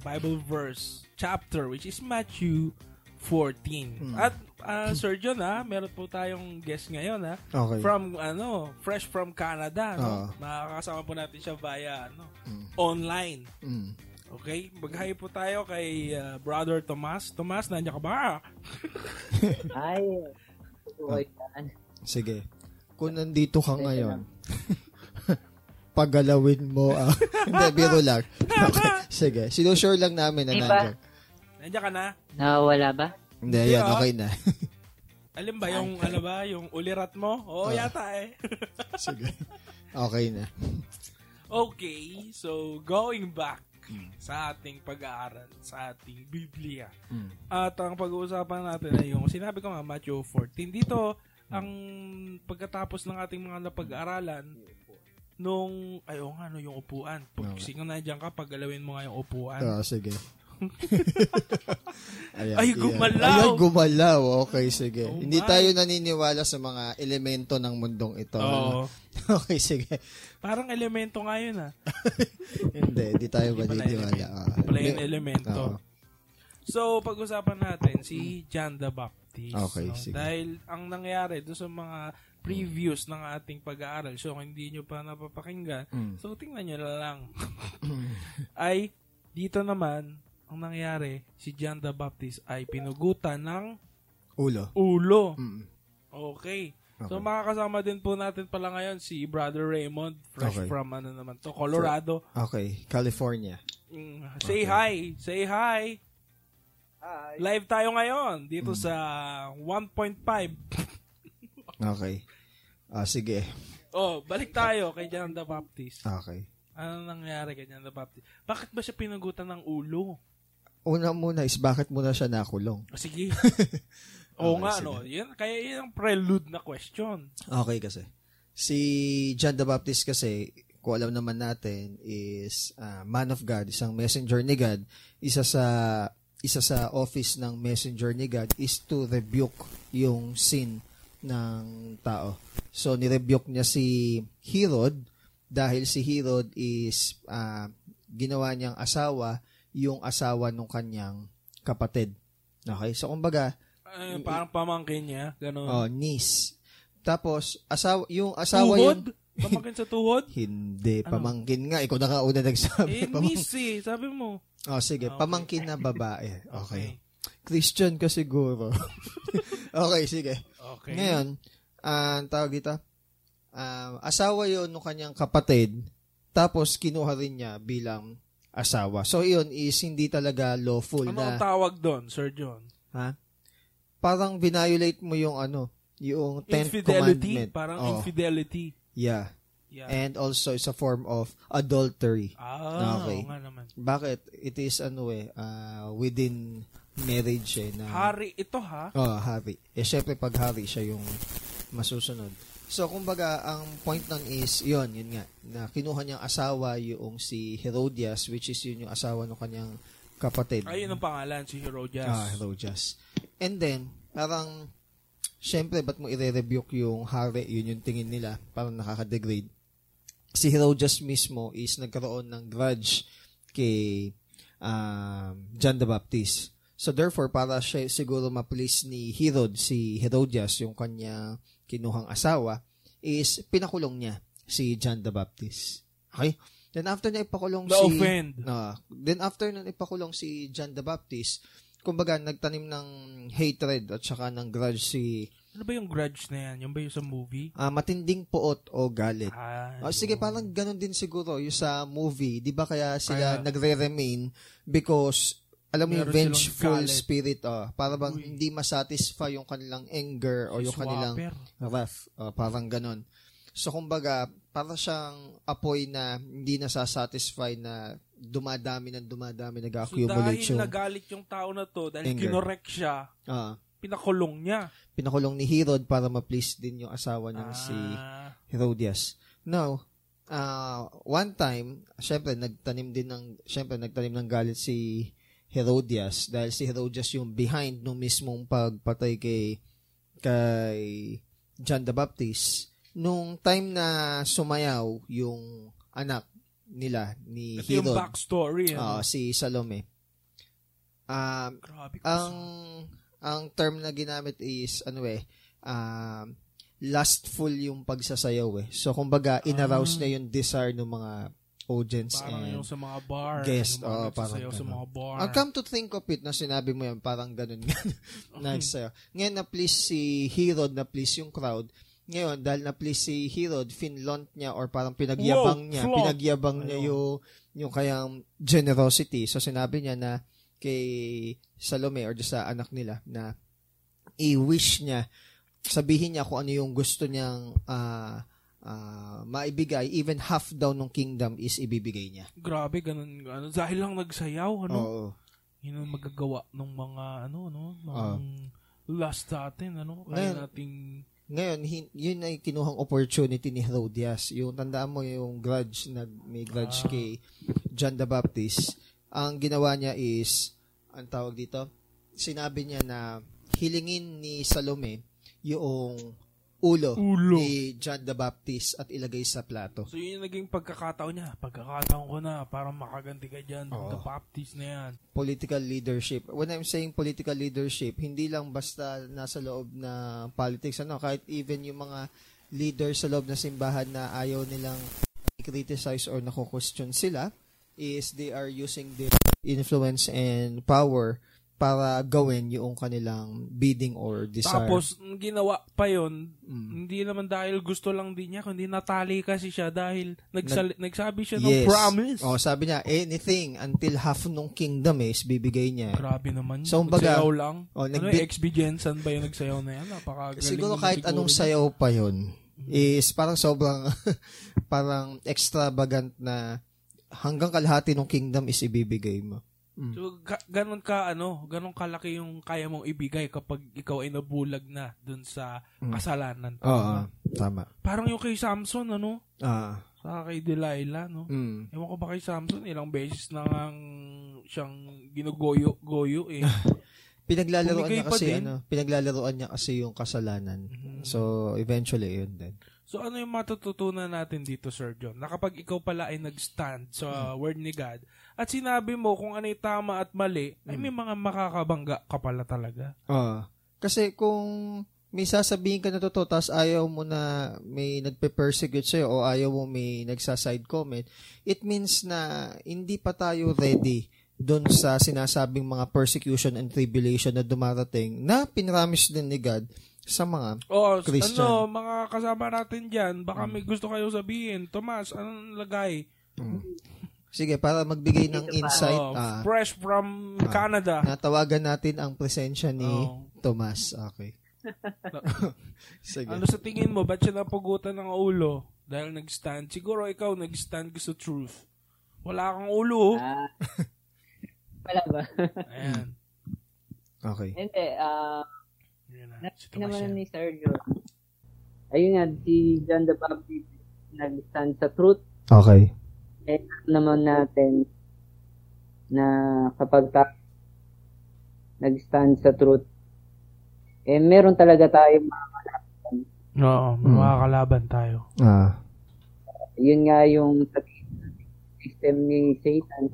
Bible verse chapter which is Matthew 14. Hmm. At uh, Sir John ha, meron po tayong guest ngayon ha. Okay. From ano, fresh from Canada, no. Oo. Makakasama po natin siya via ano, Mm. online. Mm. Okay? Mag-hi po tayo kay uh, Brother Tomas. Tomas, nandiyan ka ba? Ay, yan. Sige. Kung nandito ka ngayon, pagalawin mo ang... Hindi, biro lang. Okay. Sige. Sinusure lang namin na Di ba? nandiyan. Nandiyan ka na? Nawawala ba? Hindi, Hindi, yan. ah. Okay na. Alam ba yung ano ba, yung ulirat mo? Oo, Oo. yata eh. Sige. Okay na. okay, so going back sa ating pag-aaral, sa ating Biblia. Mm. At ang pag-uusapan natin ay yung sinabi ko nga, Matthew 14. Dito, ang pagkatapos ng ating mga napag-aralan, nung, ay oo nga, no, yung upuan. Pag Okay. sino nandiyan ka, paggalawin mo nga yung upuan. Ah, sige. Ayan, Ay, gumalaw! Ayan, gumalaw. Okay, sige. Oh Hindi tayo naniniwala sa mga elemento ng mundong ito. Oo. Okay, sige. Parang elemento nga yun ah. Hindi, hindi tayo maniniwala. Ah, Pala yung elemento. Oo. So, pag-usapan natin si John the Baptist. Okay, no? sige. Dahil ang nangyari doon sa mga previews ng ating pag-aaral, so kung hindi nyo pa napapakinggan, Mm. so tingnan nyo na lang. ay, dito naman, ang nangyari, si John the Baptist ay pinugutan ng Ulo. ulo. Mm. Okay. So Okay. makakasama din po natin pala ngayon si Brother Raymond, fresh Okay. from ano naman to, Colorado. Okay, California. Mm, say Okay. hi. Say hi. Hi. Live tayo ngayon dito sa 1.5. Okay. Ah, sige. Oh, balik tayo kay John the Baptist. Okay. Ano nangyari kay John the Baptist? Bakit ba siya pinugutan ng ulo? Una muna is bakit muna siya nakulong? Ah, Sige. Oo Okay, nga, sige. no. Yan, kaya yan ang prelude na question. Okay kasi. Si John the Baptist kasi, kung alam naman natin, is ah, man of God, isang messenger ni God. Isa sa isa sa office ng messenger ni God is to rebuke yung sin ng tao. So, nirebuke niya si Herod dahil si Herod is ah, ginawa niyang asawa yung asawa ng kanyang kapatid. Okay? So, kumbaga, Ay, parang pamangkin niya. Ganun. oh, niece. Tapos, asawa, yung asawa tuhod? yung... Pamangkin sa tuhod? Hindi, Ano? pamangkin nga. Ikaw na nga una eh, nagsabi. Pamang- miss eh. Sabi mo. oh, sige, Okay. pamangkin na babae. Okay. Christian ka siguro. okay, sige. Okay. Ngayon, ang tawag dito, ah, asawa yon ng kanyang kapatid, tapos kinuha rin niya bilang asawa. So, yun is hindi talaga lawful Ano na, tawag doon, Sir John? ha? Parang violate mo yung ano, yung 10th Infidelity? commandment. Parang Oh, infidelity. Yeah. Yeah. And also, it's a form of adultery. ah, Okay. oo nga naman. Bakit? It is ano eh, ah, within marriage eh. Na, Hari ito ha? Oh, hari. Eh, syempre pag hari siya yung masusunod. So, kumbaga, ang point nun is, yon yun nga, na kinuha niyang asawa yung si Herodias, which is yun yung asawa ng kanyang kapatid. Ayun ang pangalan, si Herodias. Ah, Herodias. And then, parang, syempre, ba't mo i-rebuke yung hari? Yun yung tingin nila, parang nakaka-degrade. Si Herodias mismo is nagkaroon ng grudge kay um, John the Baptist. So therefore, para siya siguro ma-please ni Herod, si Herodias, yung kanya kinuhang asawa, is pinakulong niya si John the Baptist. Okay? Then after niya ipakulong si... Na-offend. Ah, then after nun ipakulong si John the Baptist, kumbaga nagtanim ng hatred at saka ng grudge si Ano ba yung grudge na yan? Yung ba yung sa movie? ah, matinding puot o galit. Ah, Oh, sige, parang ganun din siguro yung sa movie. Di ba kaya Kaya- sila nagre-remain because alam mo yung vengeful spirit, oh, para bang Uy. hindi masatisfy yung kanilang anger o yung kanilang wrath. Oh, parang ganun. So, kumbaga, para siyang apoy na hindi nasasatisfy na dumadami ng dumadami, So nag-accumulate dahil yung nagalit yung tao na to, dahil Anger. kinorek siya, ah, pinakulong niya. pinakulong ni Herod para ma-please din yung asawa niyang si Ah, Herodias. Now, uh, one time, syempre nagtanim din ng syempre nagtanim ng galit si Herodias dahil si Herodias yung behind nung mismong pagpatay kay kay John the Baptist. Nung time na sumayaw yung anak nila ni Ito yung Herod. backstory. Ano? si Salome. Um, Grabe ang ang term na ginamit is ano eh um, lustful yung pagsasayaw eh. So kumbaga inarouse Ah. na yung desire ng mga audience parang and yung sa mga bar. guest, yung mga oo, parang sa mga bar. Ang come to think of it na sinabi mo yan, parang ganun nga. Nagsayaw. Ngayon na please si Herod, na please yung crowd. Ngayon, dahil na please si Herod, finlaunt niya or parang pinagyabang Wow, niya, flaunt. pinagyabang niya Ayun. yung, yung kayang generosity. So sinabi niya na kay Salome or sa anak nila na i-wish niya, sabihin niya kung ano yung gusto niyang ah, ah, maibigay, even half daw ng kingdom is ibibigay niya. Grabe, ganun. Ano, dahil lang nagsayaw, ano? Oo. Yun ang magagawa ng mga, ano, no? Ng last natin, ano? Kaya Ngayon, nating... Ngayon, hin- yun ay kinuhang opportunity ni Herodias. Yung tandaan mo yung grudge, nag, may grudge Ah. kay John the Baptist. Ang ginawa niya is, ang tawag dito, sinabi niya na hilingin ni Salome yung ulo, Ulo. ni John the Baptist at ilagay sa plato. So, yun yung naging pagkakataon niya. Pagkakataon ko na, para makaganti ka dyan. Oo. The Baptist na yan. Political leadership. When I'm saying political leadership, hindi lang basta nasa loob na politics. Ano, kahit even yung mga leaders sa loob ng simbahan na ayaw nilang criticize or nako-question sila is they are using their influence and power para gawin yung kanilang bidding or desire. Tapos, ginawa pa yun, Mm. hindi naman dahil gusto lang din niya, kundi natali kasi siya dahil nagsali, nagsabi siya ng yes. promise. Oh, sabi niya, anything until half ng kingdom is bibigay niya. Grabe naman. So, kumbaga, nagsayaw lang. oh, ano nagbi- yung XB Jensen ba yung nagsayaw na yan? Napakagaling Siguro kahit siguro anong sayaw pa yun is parang sobrang parang extravagant na hanggang kalahati ng kingdom is ibibigay mo. Mm. So, ga- ganun ka, ano, ganun kalaki yung kaya mong ibigay kapag ikaw ay nabulag na dun sa Mm. kasalanan. Oo, tama. Parang yung kay Samson, ano, Ah, sa kay Delilah, no? mm. Ewan ko ba kay Samson, ilang beses na ngang siyang ginugoyo-goyo eh. Pinaglalaroan Bumigay niya kasi ano, pinaglalaroan niya kasi yung kasalanan. Mhm. So eventually yun din. So ano yung matututunan natin dito, Sir John? Na kapag ikaw pala ay nag-stand sa word ni God at sinabi mo kung ano yung tama at mali, ay may mga makakabangga ka pala talaga. Ah. Kasi kung may sasabihin ka na totoo tapos ayaw mo na may nagpe-persecute sa'yo o ayaw mo may nagsaside comment, it means na hindi pa tayo ready doon sa sinasabing mga persecution and tribulation na dumarating na pinramis din ni God sa mga O, Christian. ano, mga kasama natin dyan, baka may gusto kayo sabihin. Tomas, anong lagay? Sige, para magbigay ng insight, Oh, ah, fresh from Canada. natawagan natin ang presensya ni Oh. Tomas. Okay. Sige. Ano sa tingin mo, ba't siya napugutan ng ulo? Dahil nag-stand. Siguro ikaw nag-stand ka sa truth. Wala kang ulo. oh. Ah. Wala ba? Ayan. Okay. Hindi, ah, na. Si naman ni Sergio. Ayun nga, si John the Baptist nag-stand sa truth. Okay. Eh, naman natin na kapag ta- nag-stand sa truth, eh, meron talaga tayong mga kalaban. Oo, may Mm. makakalaban tayo. Ah. Yun nga yung system ni Satan.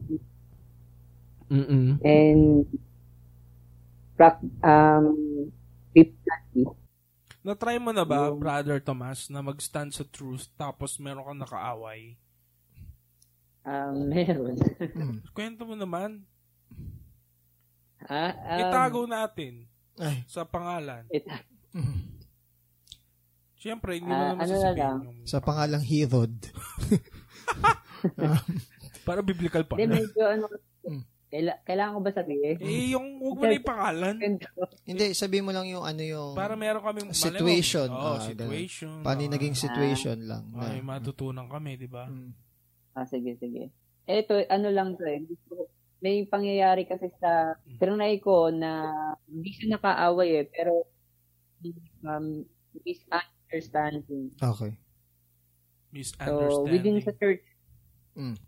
Mm-mm. And, prac- um, biblically, Na-try mo na ba, Brother Tomas, na mag-stand sa truth tapos meron kang nakaaway? um, meron. Kwento mo naman. ah, um, Itago natin Ay. sa pangalan. ita- Siyempre, hindi mo Ah, naman ano na lang. yung... Sa pangalang Herod. Para biblical pa. Hindi, medyo ano, Mm. Kaila- kailangan ko ba sabihin? Eh, yung huwag mo na yung pangalan. Hindi, sabihin mo lang yung ano yung Para meron kaming Situation. Oo, Ah, situation. paano yung Ah, naging situation lang. ah, may Na, matutunan kami, di ba? Mm. Ah, sige, sige. Eto, ano lang to eh. May pangyayari kasi sa trinay ko na hindi siya nakaaway eh, pero um, misunderstanding. Okay. So, within Misunderstanding. sa church, Mm.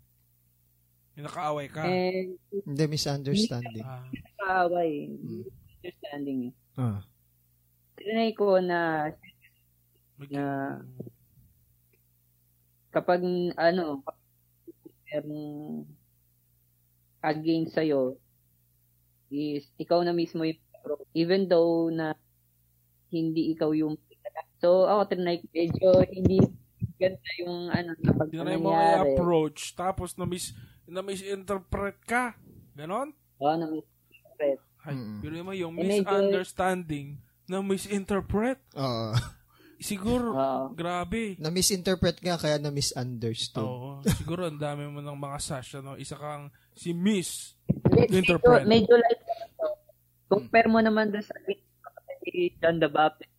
Yung nakaaway ka. and Hindi, misunderstanding. Ah, nakaaway. Mm. Misunderstanding. Ah. Trinay ko na mag- na- kapag ano, merong against sa'yo is ikaw na mismo yung even though na hindi ikaw yung so ako trinay medyo hindi ganda yung ano na pag Yun na yung mga approach, tapos na, mis, na misinterpret ka. Ganon? Oo, na misinterpret. Ay, Mm. pero mo yung Eh, misunderstanding na misinterpret. Oo. Siguro, Oo. grabe. na-misinterpret nga, kaya na-misunderstood. Oo. siguro ang dami mo ng mga sash, ano? Isa kang si Miss. Hindi, medyo, Interpret. medyo like ano, compare mo naman doon sa John the Baptist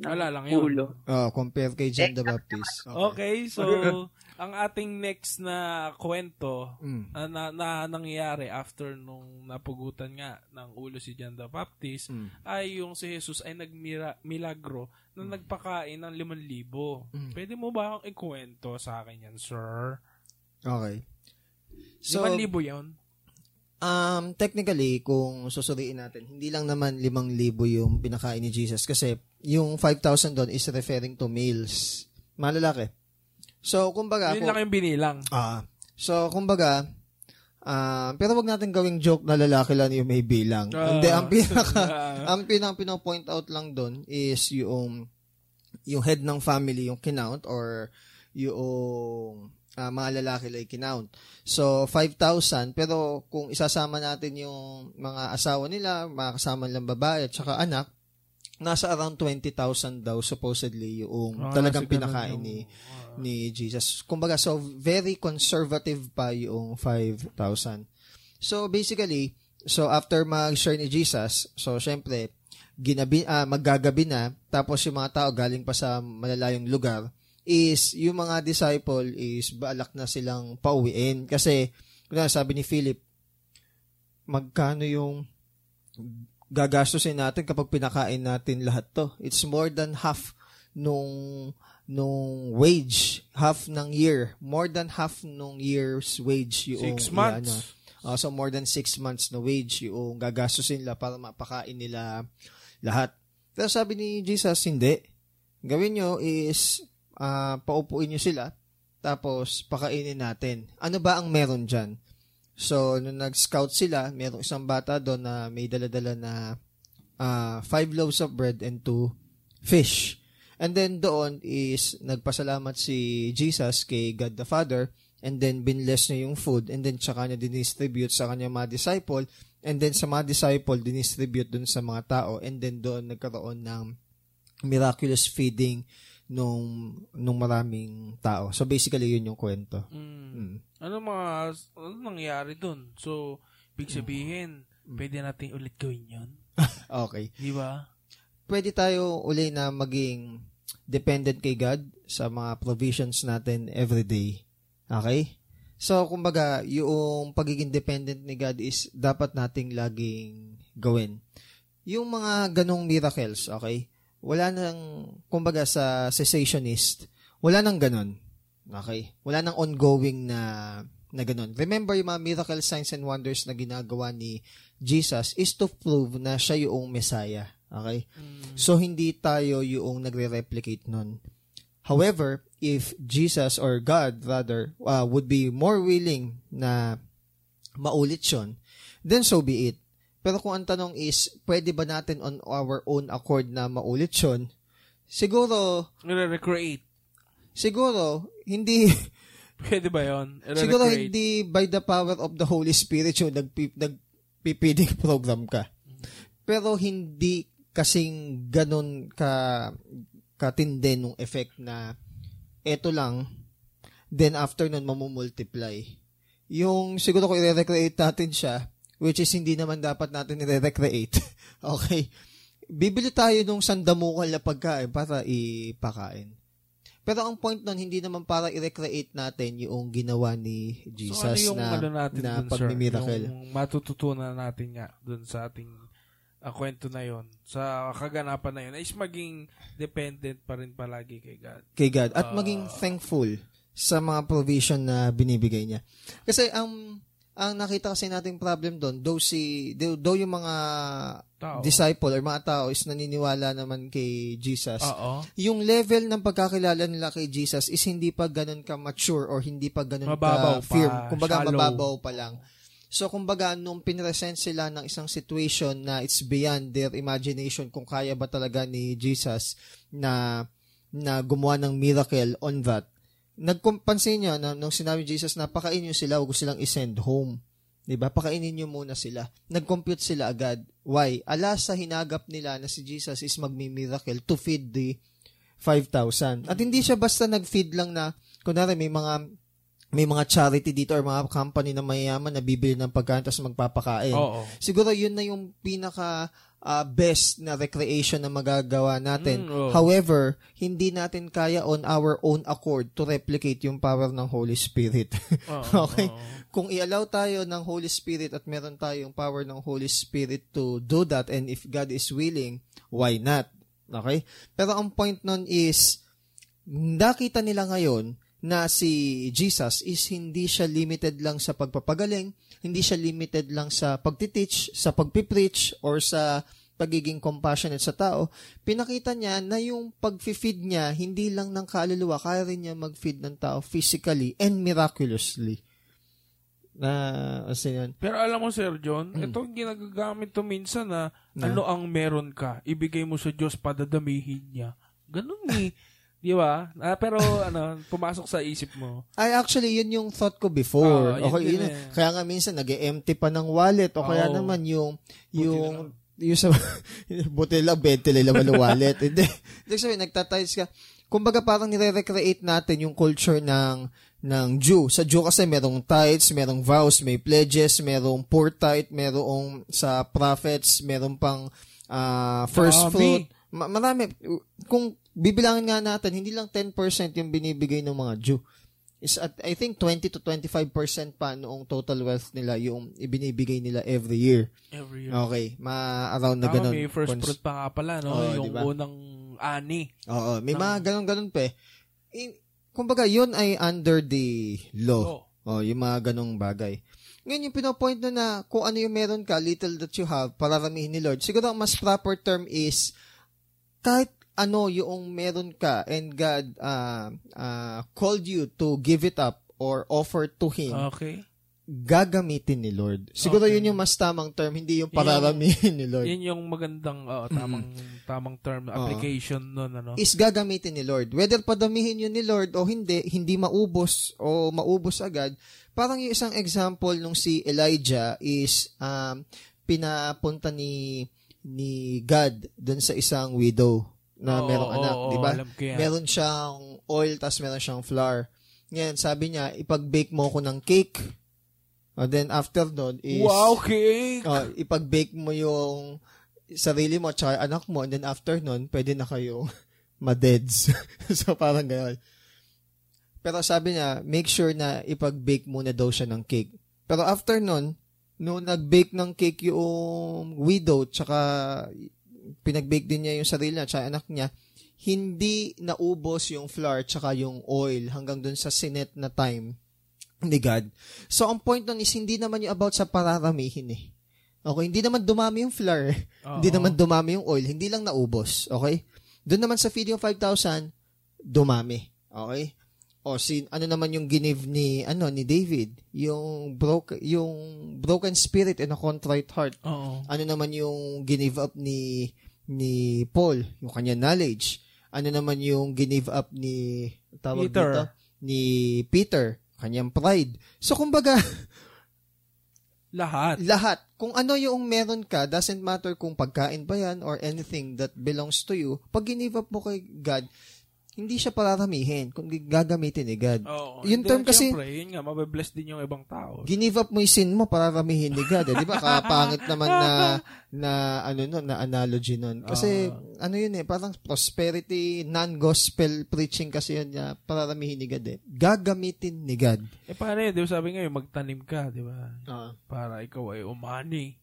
Wala lang yun. ulo. Oh, compare kay John the Baptist. Okay, so, ang ating next na kwento Mm. na, na, na nangyayari after nung napugutan nga ng ulo si John the Baptist Mm. ay yung si Jesus ay nagmilagro na nagpakain ng 5,000. Mm. Pwede mo ba akong ikwento sa akin yan, sir? Okay. So, 5,000 yun? um, technically, kung susuriin natin, hindi lang naman 5,000 yung pinakain ni Jesus kasi yung 5,000 doon is referring to males. Malalaki. So, kumbaga, Yun lang yung binilang. Ah. so, kumbaga, ah, pero wag natin gawing joke na lalaki lang yung may bilang. Ah. Hindi, ang pinaka, ang pinang pino-point out lang doon is yung, yung head ng family, yung kinount, or yung ah, mga lalaki lang kinount. So, 5,000, pero kung isasama natin yung mga asawa nila, mga kasama nilang babae, at saka anak, nasa around 20,000 daw supposedly yung Ah, talagang pinakain yung- ni ah. ni Jesus. Kumbaga, so very conservative pa yung 5,000. So basically, so after mag-share ni Jesus, so syempre, ginabi, ah, maggagabi na, tapos yung mga tao galing pa sa malalayong lugar, is yung mga disciple is balak na silang pauwiin. Kasi, kuna sabi ni Philip, magkano yung gagastusin natin kapag pinakain natin lahat to? It's more than half nung nung wage, half ng year, more than half nung year's wage yung Six months. ano. Uh, so more than six months na wage yung gagastusin nila para mapakain nila lahat. Pero sabi ni Jesus, hindi. Gawin nyo is ah, paupuin nyo sila tapos pakainin natin. Ano ba ang meron dyan? So, nung nag-scout sila, merong isang bata doon na may daladala na ah, five loaves of bread and two fish. And then doon is nagpasalamat si Jesus kay God the Father and then binless niya yung food and then tsaka niya dinistribute sa kanya mga disciple and then sa mga disciple dinistribute dun sa mga tao and then doon nagkaroon ng miraculous feeding nung nung maraming tao. So basically yun yung kwento. Mm. Mm. Ano mga, ano nangyari dun? So, big sabihin, Mm. pwede natin ulit gawin yun? Okay. Di ba? Pwede tayo uli na maging dependent kay God sa mga provisions natin every day. Okay? So, kumbaga, yung pagiging dependent ni God is dapat nating laging gawin. Yung mga ganong miracles, okay? Wala nang, kumbaga sa cessationist, wala nang ganon. Okay? Wala nang ongoing na na ganun. Remember, yung mga miracle signs and wonders na ginagawa ni Jesus is to prove na siya yung Messiah. Okay? Mm. So, hindi tayo yung nagre-replicate nun. However, if Jesus or God rather uh, would be more willing na maulit yon, then so be it. Pero kung ang tanong is, pwede ba natin on our own accord na maulit yon? Siguro, Nire-recreate. siguro, hindi, Pwede ba yun? siguro hindi by the power of the Holy Spirit yung nagpi, nagpipiding program ka. Pero hindi kasing ganun ka katindi nung effect na eto lang, then after nun mamumultiply. Yung siguro kung i-recreate natin siya, which is hindi naman dapat natin i-recreate. okay? Bibili tayo nung sandamukal na pagkain para ipakain. Pero ang point nun, hindi naman para i-recreate natin yung ginawa ni Jesus so, ano yung na, ano natin na dun, sir? pagmimiracle. Yung matututunan natin nga dun sa ating ah, kwento na yon sa kaganapan na yun is maging dependent pa rin palagi kay God. kay God at Ah. maging thankful sa mga provision na binibigay niya. Kasi ang ang nakita kasi nating problem doon, though si though, yung mga Tao. disciple or mga tao is naniniwala naman kay Jesus. Oo. Yung level ng pagkakilala nila kay Jesus is hindi pa ganun ka mature or hindi pa ganun Mababaw ka pa, firm. Kumbaga shallow. mababaw pa lang. So kumbaga nung pinresent sila ng isang situation na it's beyond their imagination kung kaya ba talaga ni Jesus na na gumawa ng miracle on that. Nagkumpansin niya na nung sinabi Jesus na pakain niyo sila, huwag silang isend home. 'Di ba? Pakainin niyo muna sila. Nag-compute sila agad. Why? Ala sa hinagap nila na si Jesus is magmi-miracle to feed the 5,000. At hindi siya basta nag-feed lang na kunwari may mga may mga charity dito or mga company na mayayaman na bibili ng pagkain tapos magpapakain. Oo. Siguro yun na yung pinaka ah, best na recreation na magagawa natin. Mm, oo. However, hindi natin kaya on our own accord to replicate yung power ng Holy Spirit. Oo, Okay. oo. Kung i-allow tayo ng Holy Spirit at meron tayong power ng Holy Spirit to do that and if God is willing, why not? Okay? Pero ang point nun is, nakita nila ngayon na si Jesus is hindi siya limited lang sa pagpapagaling, hindi siya limited lang sa pagtiteach, sa pagpipreach, or sa pagiging compassionate sa tao. Pinakita niya na yung pag-feed niya, hindi lang ng kaluluwa, kaya rin niya mag-feed ng tao physically and miraculously. Na, kasi yun. Pero alam mo, Sir John, Mm. ito ang ginagamit to minsan na Na? ano ang meron ka, ibigay mo sa Diyos, padadamihin niya. Ganun eh. Di ba? Ah, pero ano, pumasok sa isip mo. Ay, actually, yun yung thought ko before. Oo, yun okay, yun, eh. Kaya nga minsan, nag empty pa ng wallet. O kaya Oo. naman yung, yung, yung sa, buti lang, 20 lang naman wallet. Hindi. Hindi sabihin, nagtatiles ka. Kumbaga parang nire-recreate natin yung culture ng ng Jew. Sa Jew kasi merong tithes, merong vows, may pledges, merong poor tithe, merong sa prophets, merong pang ah, first Marami. fruit. Ma- marami. Kung bibilangin nga natin, hindi lang 10% yung binibigay ng mga Jew. Is at, I think 20 to 25% pa noong total wealth nila yung ibinibigay nila every year. Every year. Okay, ma-around na ganun. may first Cons- fruit pa nga pala, no? Oo, yung diba? unang ani. Oo, may Ng- mga ganun-ganun pa eh. In, kumbaga, yun ay under the law. Oh. Oh, yung mga ganong bagay. Ngayon, yung pinopoint na na kung ano yung meron ka, little that you have, pararamihin ni Lord. Siguro ang mas proper term is, kahit ano yung meron ka and God uh, uh, called you to give it up or offer to Him, Okay. gagamitin ni Lord. Siguro Okay. yun yung mas tamang term, hindi yung Yun pararamihin ni Lord. Yan yung magandang oo, tamang tamang term application nun ano. is gagamitin ni Lord. Whether padamihin yun ni Lord o hindi, hindi maubos o maubos agad. Parang yung isang example nung si Elijah is um, pinapunta ni ni God dun sa isang widow na Oo, merong oo, anak, di ba? Meron siyang oil tas meron siyang flour. Ngayon, sabi niya, ipag-bake mo ko ng cake. And then after nun is wow, cake! Oh, ipag-bake mo yung sarili mo at anak mo and then after nun, pwede na kayong madeds. so, parang gano'n. Pero sabi niya, make sure na ipag-bake muna daw siya ng cake. Pero after nun, nung nag-bake ng cake yung widow tsaka pinag-bake din niya yung sarili niya tsaka anak niya, hindi naubos yung flour tsaka yung oil hanggang dun sa sinet na time ni God. So, ang point nun is hindi naman yung about sa pararamihin eh. Okay, hindi naman dumami yung flour. Oo. Hindi naman dumami yung oil. Hindi lang naubos. Okay? Doon naman sa feeding of 5,000, dumami. Okay? O si ano naman yung ginive ni ano ni David, yung broke yung broken spirit and a contrite heart. Oo. Ano naman yung ginive up ni ni Paul, yung kanya knowledge. Ano naman yung ginive up ni tawag Peter. dito ni Peter, kanyang pride. So kumbaga, Lahat. lahat. Kung ano yung meron ka, doesn't matter kung pagkain ba yan or anything that belongs to you, pag ginive up mo kay God, hindi siya pararamihin, kung gagamitin ni God. Oo. Yung term kasi- syempre, yun nga, mabibless din yung ibang tao. Ginive up mo yung sin mo, pararamihin ni God. Eh. Di ba? Kapangit naman na, na, ano nun, na analogy nun. Kasi, ano yun eh, parang prosperity, non-gospel preaching kasi yun niya, pararamihin ni God eh. Gagamitin ni God. Eh, paano yun? Di ba sabi ngayon, magtanim ka, di ba? Ah. Para ikaw ay umani.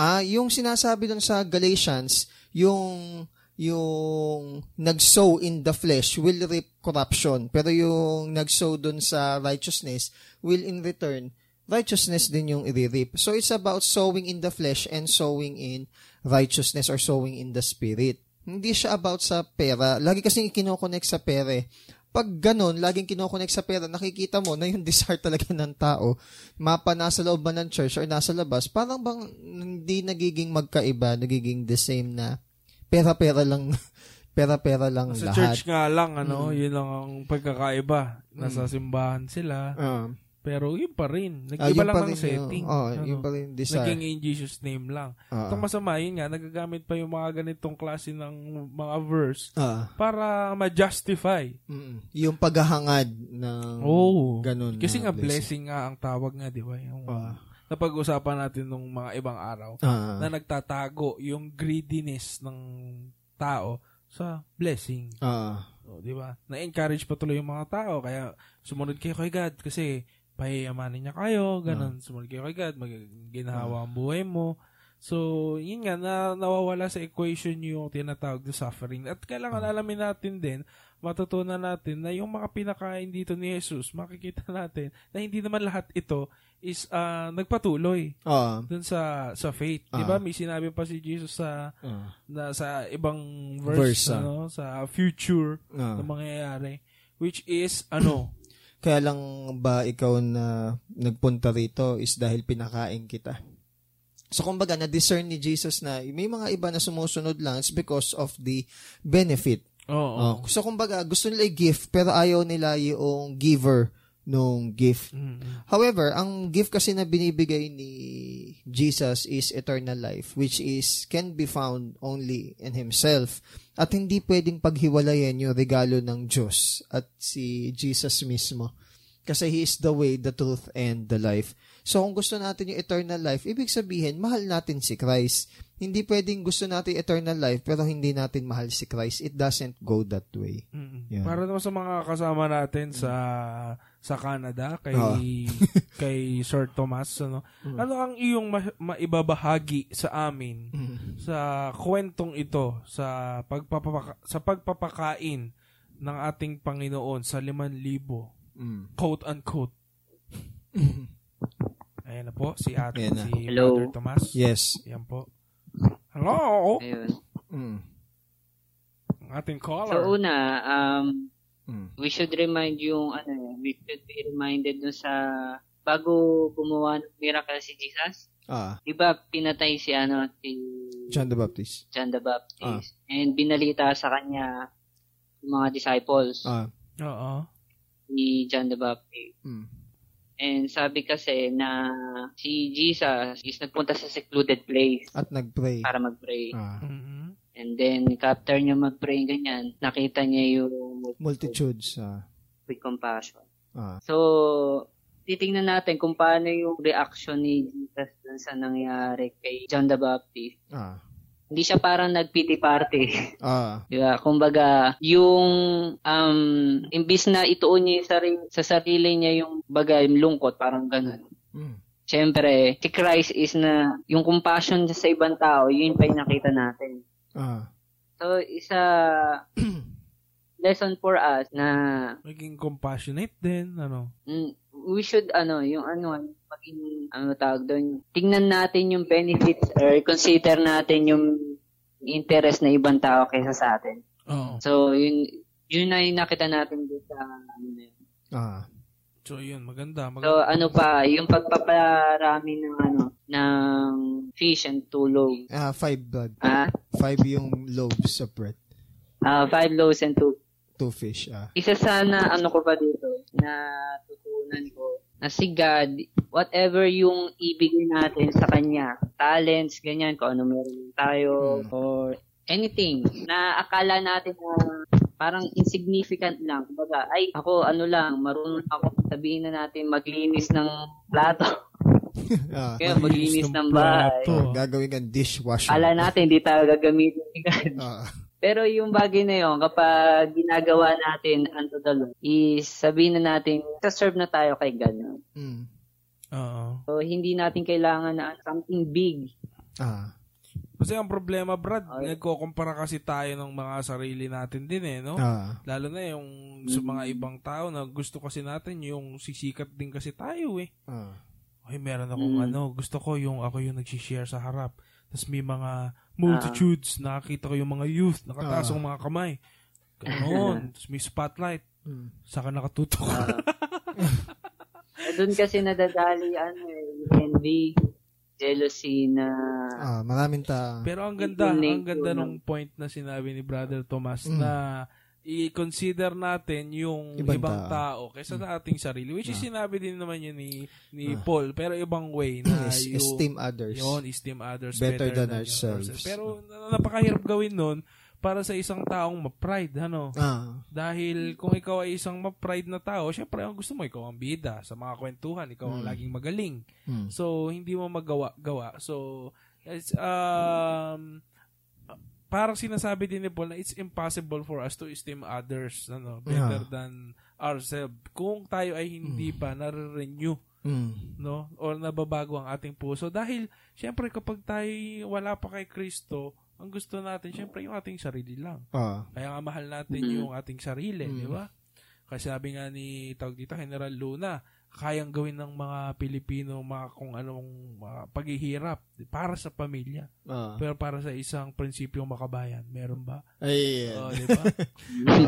Ah, yung sinasabi dun sa Galatians, yung yung nag-sow in the flesh will reap corruption. Pero yung nag-sow dun sa righteousness will in return righteousness din yung i-reap. So it's about sowing in the flesh and sowing in righteousness or sowing in the spirit. Hindi siya about sa pera. Lagi kasi kinoconnect sa pera eh. Pag ganun, laging kinoconnect sa pera, nakikita mo na yung desire talaga ng tao, mapa nasa loob ba ng church or nasa labas, parang bang hindi nagiging magkaiba, nagiging the same na pera-pera lang pera-pera lang Sa lahat. church nga lang, ano, Mm. yun lang ang pagkakaiba. Nasa simbahan sila. Ah. Pero yun pa rin. Ah, Nag-iba yun lang pa ng rin setting. Yung, oh, Ano, yun pa rin desire. Naging in Jesus name lang. Ah. Itong masama, yun nga, nagagamit pa yung mga ganitong klase ng mga verse Ah. para ma-justify. Mm. Yung paghahangad ng Oh. ganun. Kasi nga, blessing nga ang tawag nga, di ba? Yung, Ah. Napag-usapan natin nung mga ibang araw Ah. na nagtatago yung greediness ng tao sa blessing. Ah. O, di ba? Na-encourage pa tuloy yung mga tao. Kaya, sumunod kayo kay God kasi pahiyamanin niya kayo, ganun. Sumunod kayo kay God, magiging ginhawa ang buhay mo. So, yun nga, na, nawawala sa equation yung tinatawag na suffering. At kailangan alamin natin din, matutunan natin na yung mga pinakain dito ni Jesus, makikita natin na hindi naman lahat ito is ah, nagpatuloy Ah. dun sa sa faith. 'Di ba? Ah. May sinabi pa si Jesus sa Ah. na sa ibang verse, Verse, ano, sa future Ah. na mangyayari which is ano Kaya lang ba ikaw na nagpunta rito is dahil pinakain kita? So kumbaga na-discern ni Jesus na may mga iba na sumusunod lang it's because of the benefit. Oo. Oh. So kumbaga gusto nila i-gift pero ayaw nila yung giver nung gift. Mm. However, ang gift kasi na binibigay ni Jesus is eternal life which is can be found only in himself at hindi pwedeng paghiwalayan yung regalo ng Diyos at si Jesus mismo. Kasi He is the way, the truth, and the life. So kung gusto natin yung eternal life, ibig sabihin, mahal natin si Christ. Hindi pwedeng gusto natin eternal life pero hindi natin mahal si Christ. It doesn't go that way. Mm. Yeah. Para naman sa mga kasama natin sa sa Canada kay Oo. kay Sir Thomas ano ano ang iyong ma- maibabahagi sa amin sa kwentong ito sa pagpapaka, sa pagpapakain ng ating Panginoon sa 5,000 Mm. quote unquote Ayan na po si ate Ayan na. si Hello. Brother Tomas Yes. Ayan po Hello Ayun. Mm. ang ating So caller una, um, Mm. we should remind yung ano, we should be reminded dun sa bago gumawa ng miracle si Jesus. Ah, 'Di ba pinatay si ano si John the Baptist. John the Baptist Ah. and binalita sa kanya yung mga disciples Ah. Oo ni John the Baptist. Mm. And sabi kasi na si Jesus is nagpunta sa secluded place At nag-pray. para mag-pray. Ah. Mhm. And then, after niya mag-pray ganyan, nakita niya yung Multitudes. Ah. with compassion. Ah. So, titingnan natin kung paano yung reaction ni Jesus dun sa nangyari kay John the Baptist. Ah. Hindi siya parang nag-pity party. Ah. Ba? Kumbaga, yung um, imbis na ituon niya yung sarili, sa sarili niya yung bagay, lungkot, parang ganun. Mm. Siyempre, si Christ is na, yung compassion niya sa ibang tao, yun pa yung nakita natin. Ah. So, isa lesson for us na maging compassionate din ano mm, we should, ano, yung ano, maging, ano tawag doon, tingnan natin yung benefits or consider natin yung interest na ibang tao kaysa sa atin. Oo. So, yun, yun na yung nakita natin dito sa, ano na yun. Ah. So, yun. Maganda. maganda. So, ano pa, yung pagpaparami ng, ano, ng fish and two loaves. Ah, five blood. Ah, Five yung loaves of bread. ah, five loaves and two. Two fish. Ah. Isa sana, ano ko pa dito, na tutunan ko, na si God, whatever yung ibigay natin sa Kanya, talents, ganyan, kung ano meron tayo, Hmm. or anything, na akala natin na parang insignificant lang. Kumbaga, ay, ako, ano lang, marunong ako sabihin na natin maglinis ng plato. ah. Kaya maglinis ng bahay. plato. Gagawin kang dishwasher. Akala natin, di tayo gagamitin ni God. Ah. Pero yung bagay na yun, kapag ginagawa natin unto the Lord, is sabihin na natin, sa-serve na tayo kay God. no? Mm. Oo. So, hindi natin kailangan na something big. Ah. Kasi ang problema, Brad, Ay. nagkukumpara kasi tayo ng mga sarili natin din eh, no? Ah. Lalo na yung sa mga ibang tao na gusto kasi natin yung sisikat din kasi tayo eh. Ah. ay meron akong Mm. ano, gusto ko yung ako yung nag-share sa harap. Tapos may mga multitudes, nakakita ko yung mga youth, nakataas Ah. ang mga kamay. Ganon. Tapos may spotlight. Mm. Saka nakatutok. Eh, Doon kasi nadadali, ano eh, envy, jealousy na, Ah, maraming ta. Pero ang ganda, ang ganda nung point na sinabi ni Brother Tomas Mm. na i-consider natin yung Ibang ibang, tao. tao. kaysa sa ating sarili. Which is Ah. sinabi din naman yun ni, ni Ah. Paul. Pero ibang way na Yes, yung, esteem others. yun, esteem others Better than your- ourselves. Pero na- napakahirap gawin nun para sa isang taong ma-pride, ano? Ah, Dahil kung ikaw ay isang ma-pride na tao, syempre ang gusto mo, ikaw ang bida sa mga kwentuhan, ikaw ang Mm. laging magaling. mm. So, hindi mo magawa gawa. So, it's um parang sinasabi din ni Paul na it's impossible for us to esteem others ano better Yeah. than ourselves kung tayo ay hindi pa nare-renew Mm. no or nababago ang ating puso dahil syempre kapag tayo wala pa kay Kristo ang gusto natin syempre yung ating sarili lang Ah, kaya nga mahal natin Mhm. yung ating sarili, Mm. di ba? Kasi sabi nga ni tawag dito, General Luna, kayang gawin ng mga Pilipino mga kung anong mga paghihirap para sa pamilya. ah. Pero para sa isang prinsipyong makabayan, meron ba? Ay, Oh, yan. di ba?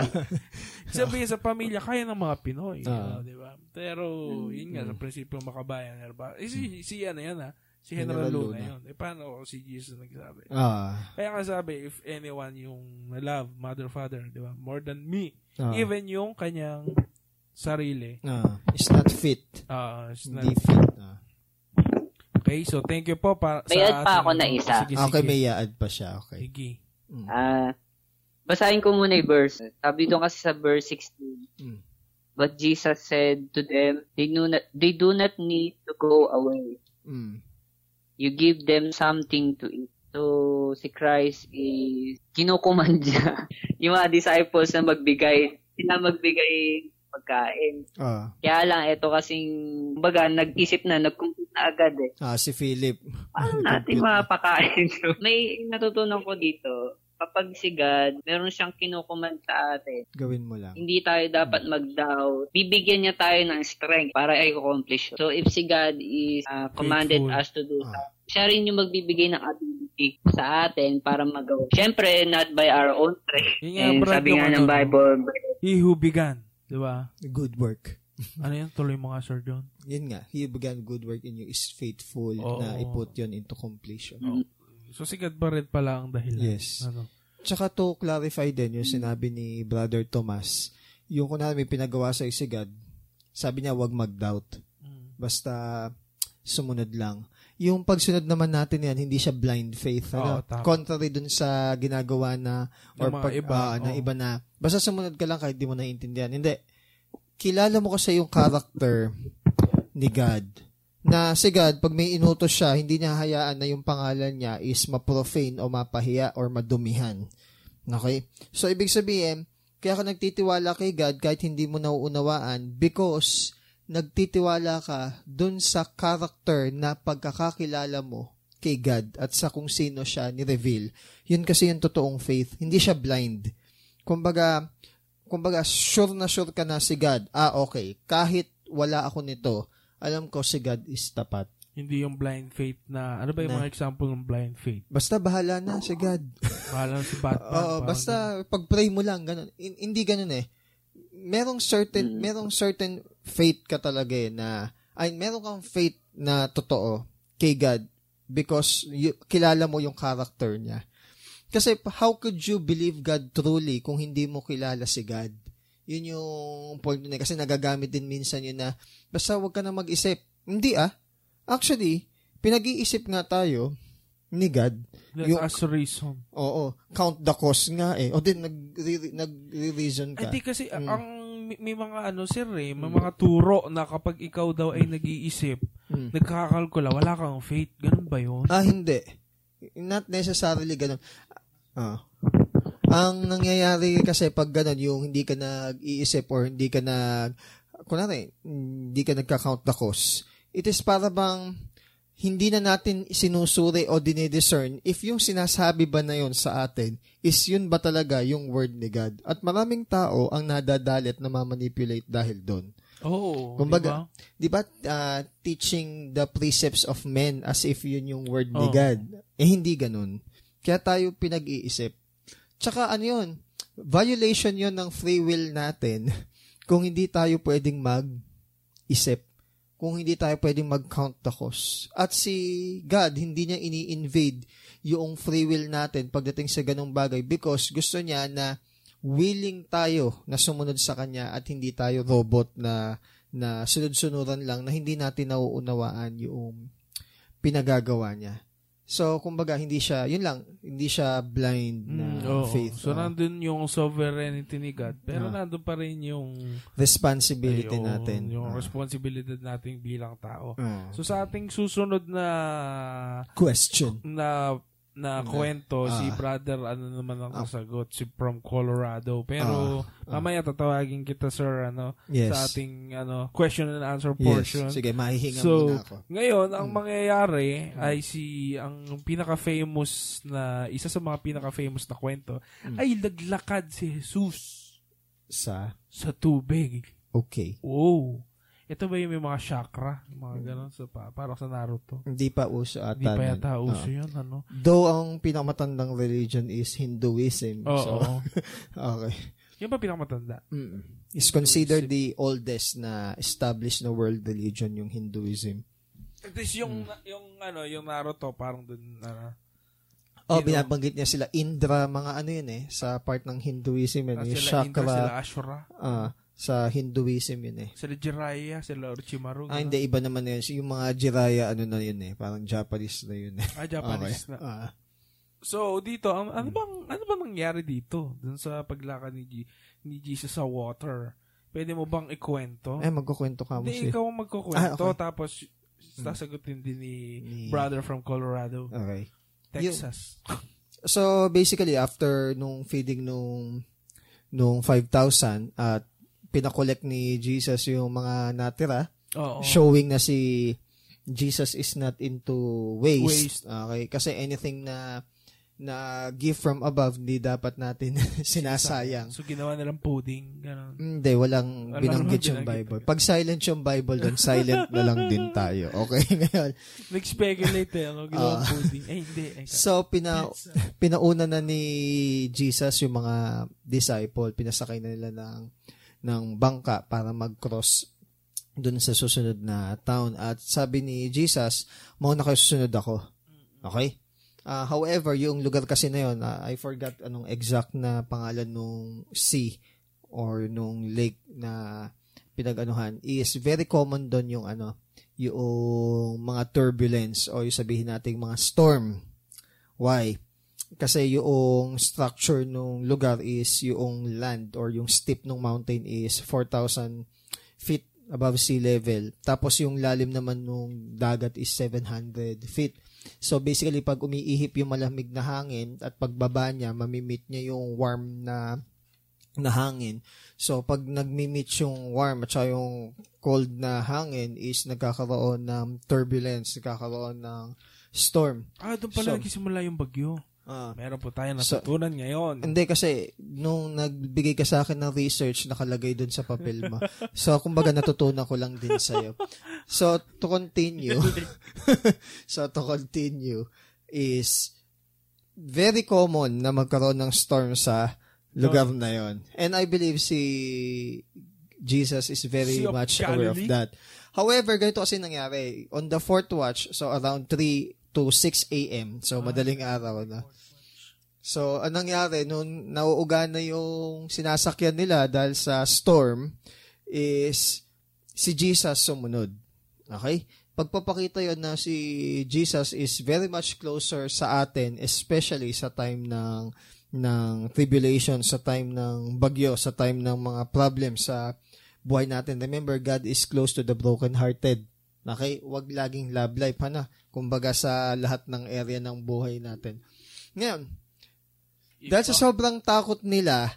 Sabi sa pamilya, kaya ng mga Pinoy. Ah. oh, di ba? Pero, yun nga, sa prinsipyong makabayan, meron ba? Eh, si, si ano yan, ha? Si General, General Luna, Luna. yun. Eh, paano si Jesus nagsabi? ah. Kaya nga sabi, if anyone yung na-love, mother, father, di ba? More than me. ah. Even yung kanyang sarili. Ah, it's not fit. Ah, it's not- Hindi fit. Ah. okay, so thank you po pa, May add pa ako na isa. Sige, Okay, sige. may yaad pa siya. Okay. Sige. Mm. Ah, basahin ko muna yung verse. Sabi doon kasi sa verse 16. Mm. But Jesus said to them, they do not, they do not need to go away. Mm. You give them something to eat. So, si Christ is kinukumandya yung mga disciples na magbigay, sila magbigay pagkain. Ah, Kaya lang, ito kasing, baga, nag-isip na, nag-compute na agad eh. ah, si Philip. Paano natin mapakain? May natutunan ko dito, kapag si God, meron siyang kinukuman sa atin, Gawin mo lang. hindi tayo dapat mag-doubt. Bibigyan niya tayo ng strength para i-accomplish. So, if si God is uh, commanded Faithful. us to do Ah. something, siya rin yung magbibigay ng ability sa atin para magawa. Siyempre, not by our own strength. Yun nga, And sabi yung nga ano, ng? Bible, He who began. Di ba? Good work. Ano yan? Tuloy mo nga, Sir John. Yun nga, he began good work in you is faithful Oo. na iput yun into completion. Mm. So, si God pa rin pala ang dahilan. Yes. Ano? Tsaka to clarify din yung sinabi ni Brother Thomas, yung kung may pinagawa sa si God, sabi niya wag mag-doubt. Mm. Basta sumunod lang. Yung pagsunod naman natin yan, hindi siya blind faith. Ano? Oo, tama. Contrary dun sa ginagawa na or mga pag, iba, ah, na iba na, basta sumunod ka lang kahit di mo naiintindihan. Hindi. Kilala mo kasi yung character ni God. Na si God, pag may inutos siya, hindi niya hayaan na yung pangalan niya is maprofane o mapahiya or madumihan. Okay? So, ibig sabihin, kaya ka nagtitiwala kay God kahit hindi mo nauunawaan because nagtitiwala ka dun sa character na pagkakakilala mo kay God at sa kung sino siya ni-reveal. Yun kasi yung totoong faith. Hindi siya blind. Kumbaga, kumbaga, sure na sure ka na si God. Ah, okay. Kahit wala ako nito, alam ko si God is tapat. Hindi yung blind faith na, ano ba yung Na- mga example ng blind faith? Basta bahala na si God. Bahala si Batman. Oo, basta pag-pray mo lang ganun. In- hindi ganun eh. Merong certain Mm. merong certain faith ka talaga eh na ay meron kang faith na totoo kay God because you, kilala mo yung character niya. Kasi how could you believe God truly kung hindi mo kilala si God? Yun yung point niya. Kasi nagagamit din minsan yun na basta wag ka na mag-isip. Hindi ah. Actually, pinag-iisip nga tayo ni God That's yung- as reason. Oo. Count the cost nga eh. O din, nag- nag-reason ka. Hindi kasi Mm. ang may, may mga ano sir eh, may mga turo na kapag ikaw daw ay nag-iisip, Mm. nagkakalkula, wala kang faith. Ganun ba yun? Ah, hindi. Not necessarily ganun. Ah. Ang nangyayari kasi pag ganun, yung hindi ka nag-iisip or hindi ka nag, kunwari, hindi ka nagka-count the cost, it is para bang hindi na natin sinusuri o dinidiscern if yung sinasabi ba na yun sa atin is yun ba talaga yung word ni God. At maraming tao ang nadadali at namamanipulate dahil doon. Oo. Kumbaga? Di ba, ah, teaching the precepts of men as if yun yung word ni Oo. God. Eh, hindi ganun. Kaya tayo pinag-iisip. Tsaka ano yun, violation yun ng free will natin kung hindi tayo pwedeng mag-isip. Kung hindi tayo pwedeng mag-count the cost. At si God, hindi niya ini-invade yung free will natin pagdating sa ganong bagay because gusto niya na willing tayo na sumunod sa Kanya at hindi tayo robot na na sunod-sunuran lang na hindi natin nauunawaan yung pinagagawa niya. So, kumbaga, hindi siya, yun lang, hindi siya blind na Mm, oo. faith. So, Ah, nandun yung sovereignty ni God. Pero Ah. nandun pa rin yung responsibility ay, oo, natin. Yung Ah. responsibility natin bilang tao. Ah. So, sa ating susunod na question. na na Na- kwento si ah. brother ano naman ang Ah. kasagot si from Colorado pero Ah. mamaya tatawagin kita sir ano Yes. sa ating ano question and answer yes. portion Sige, mahihinga So, muna ako. Ngayon, ang Mm. mangyayari ay si ang pinaka-famous na isa sa mga pinaka-famous na kwento Mm. ay naglakad si Jesus Sa, sa tubig. okay. Oh. Ito ba yung may mga chakra? Mga ganun. So, pa, parang sa Naruto. Hindi pa uso ata. Hindi pa nun. yata uso Ah. yun, ano? Though, ang pinakamatandang religion is Hinduism. Oo. So, okay. Yung ba pinakamatanda? Mm. Is considered the oldest na established na world religion yung Hinduism. At least yung, Mm. yung, ano, yung Naruto, parang dun, ano, Oh, Sino? binabanggit niya sila Indra, mga ano yun eh, sa part ng Hinduism yun, ah, yung sila Indra, chakra, sila Ashura, ah, sa Hinduism yun eh. sila Jiraiya, sila Orochimaru. Ah, hindi, iba naman yun. Yung mga Jiraya, ano na yun eh, parang Japanese na yun eh. Ah, Japanese Okay. na. Ah. So, dito, ang, ano bang ano bang nangyari dito dun sa paglakad ni, G, ni Jesus sa water? Pwede mo bang ikwento? eh, magkukwento ka mo Hindi, si... ikaw ang magkukwento, Ah, okay. tapos sasagutin din ni, Ni- brother from Colorado, Okay. Texas. So, basically, after nung feeding nung nung 5,000 at pinakolek ni Jesus yung mga natira, Oo. showing na si Jesus is not into waste. Waste. Okay? Kasi anything na na gift from above, hindi dapat natin sinasayang. So, ginawa nilang pudding. Ganun. Hindi, walang Wala binanggit yung. Bible. Pag silent yung Bible, then silent na lang din tayo. Okay, ngayon. Nag-speculate eh. Ano, ginawa Ah. pudding. Eh, hindi. Eh, So, pina, pinauna na ni Jesus yung mga disciple, pinasakay na nila ng, ng bangka para mag-cross dun sa susunod na town. At sabi ni Jesus, mauna kayo susunod ako. Okay? Ah, however, yung lugar kasi na yun, ah, I forgot anong exact na pangalan nung sea or nung lake na pinag-anuhan is very common doon yung ano, yung mga turbulence o yung sabihin nating mga storm. Why? Kasi yung structure nung lugar is yung land or yung steep ng mountain is 4,000 feet above sea level. Tapos yung lalim naman nung dagat is 700 feet. So basically pag umiihip yung malamig na hangin at pagbaba niya, mamimit niya yung warm na na hangin. So pag nagmi-meet yung warm at yung cold na hangin is nagkakaroon ng turbulence, nagkakaroon ng storm. Ah, doon pala So- nagsisimula yung bagyo. Ah, Meron po tayo So- natutunan ngayon. Hindi kasi nung nagbigay ka sa akin ng research nakalagay dun sa papel mo. So kumbaga natutunan ko lang din sa So to continue. so to continue is very common na magkaroon ng storm sa lugar na yon. And I believe si Jesus is very much aware of Galilee? that. However, ganito kasi nangyari. On the fourth watch, so around 3 to 6 a.m. So, madaling araw na. So, anong nangyari, nung nauuga na yung sinasakyan nila dahil sa storm, is si Jesus sumunod. Okay? Pagpapakita yon na si Jesus is very much closer sa atin, especially sa time ng ng tribulation, sa time ng bagyo, sa time ng mga problems sa buhay natin. Remember, God is close to the brokenhearted. Okay? Huwag laging love life, hana? Kumbaga sa lahat ng area ng buhay natin. Ngayon, dahil sa sobrang takot nila,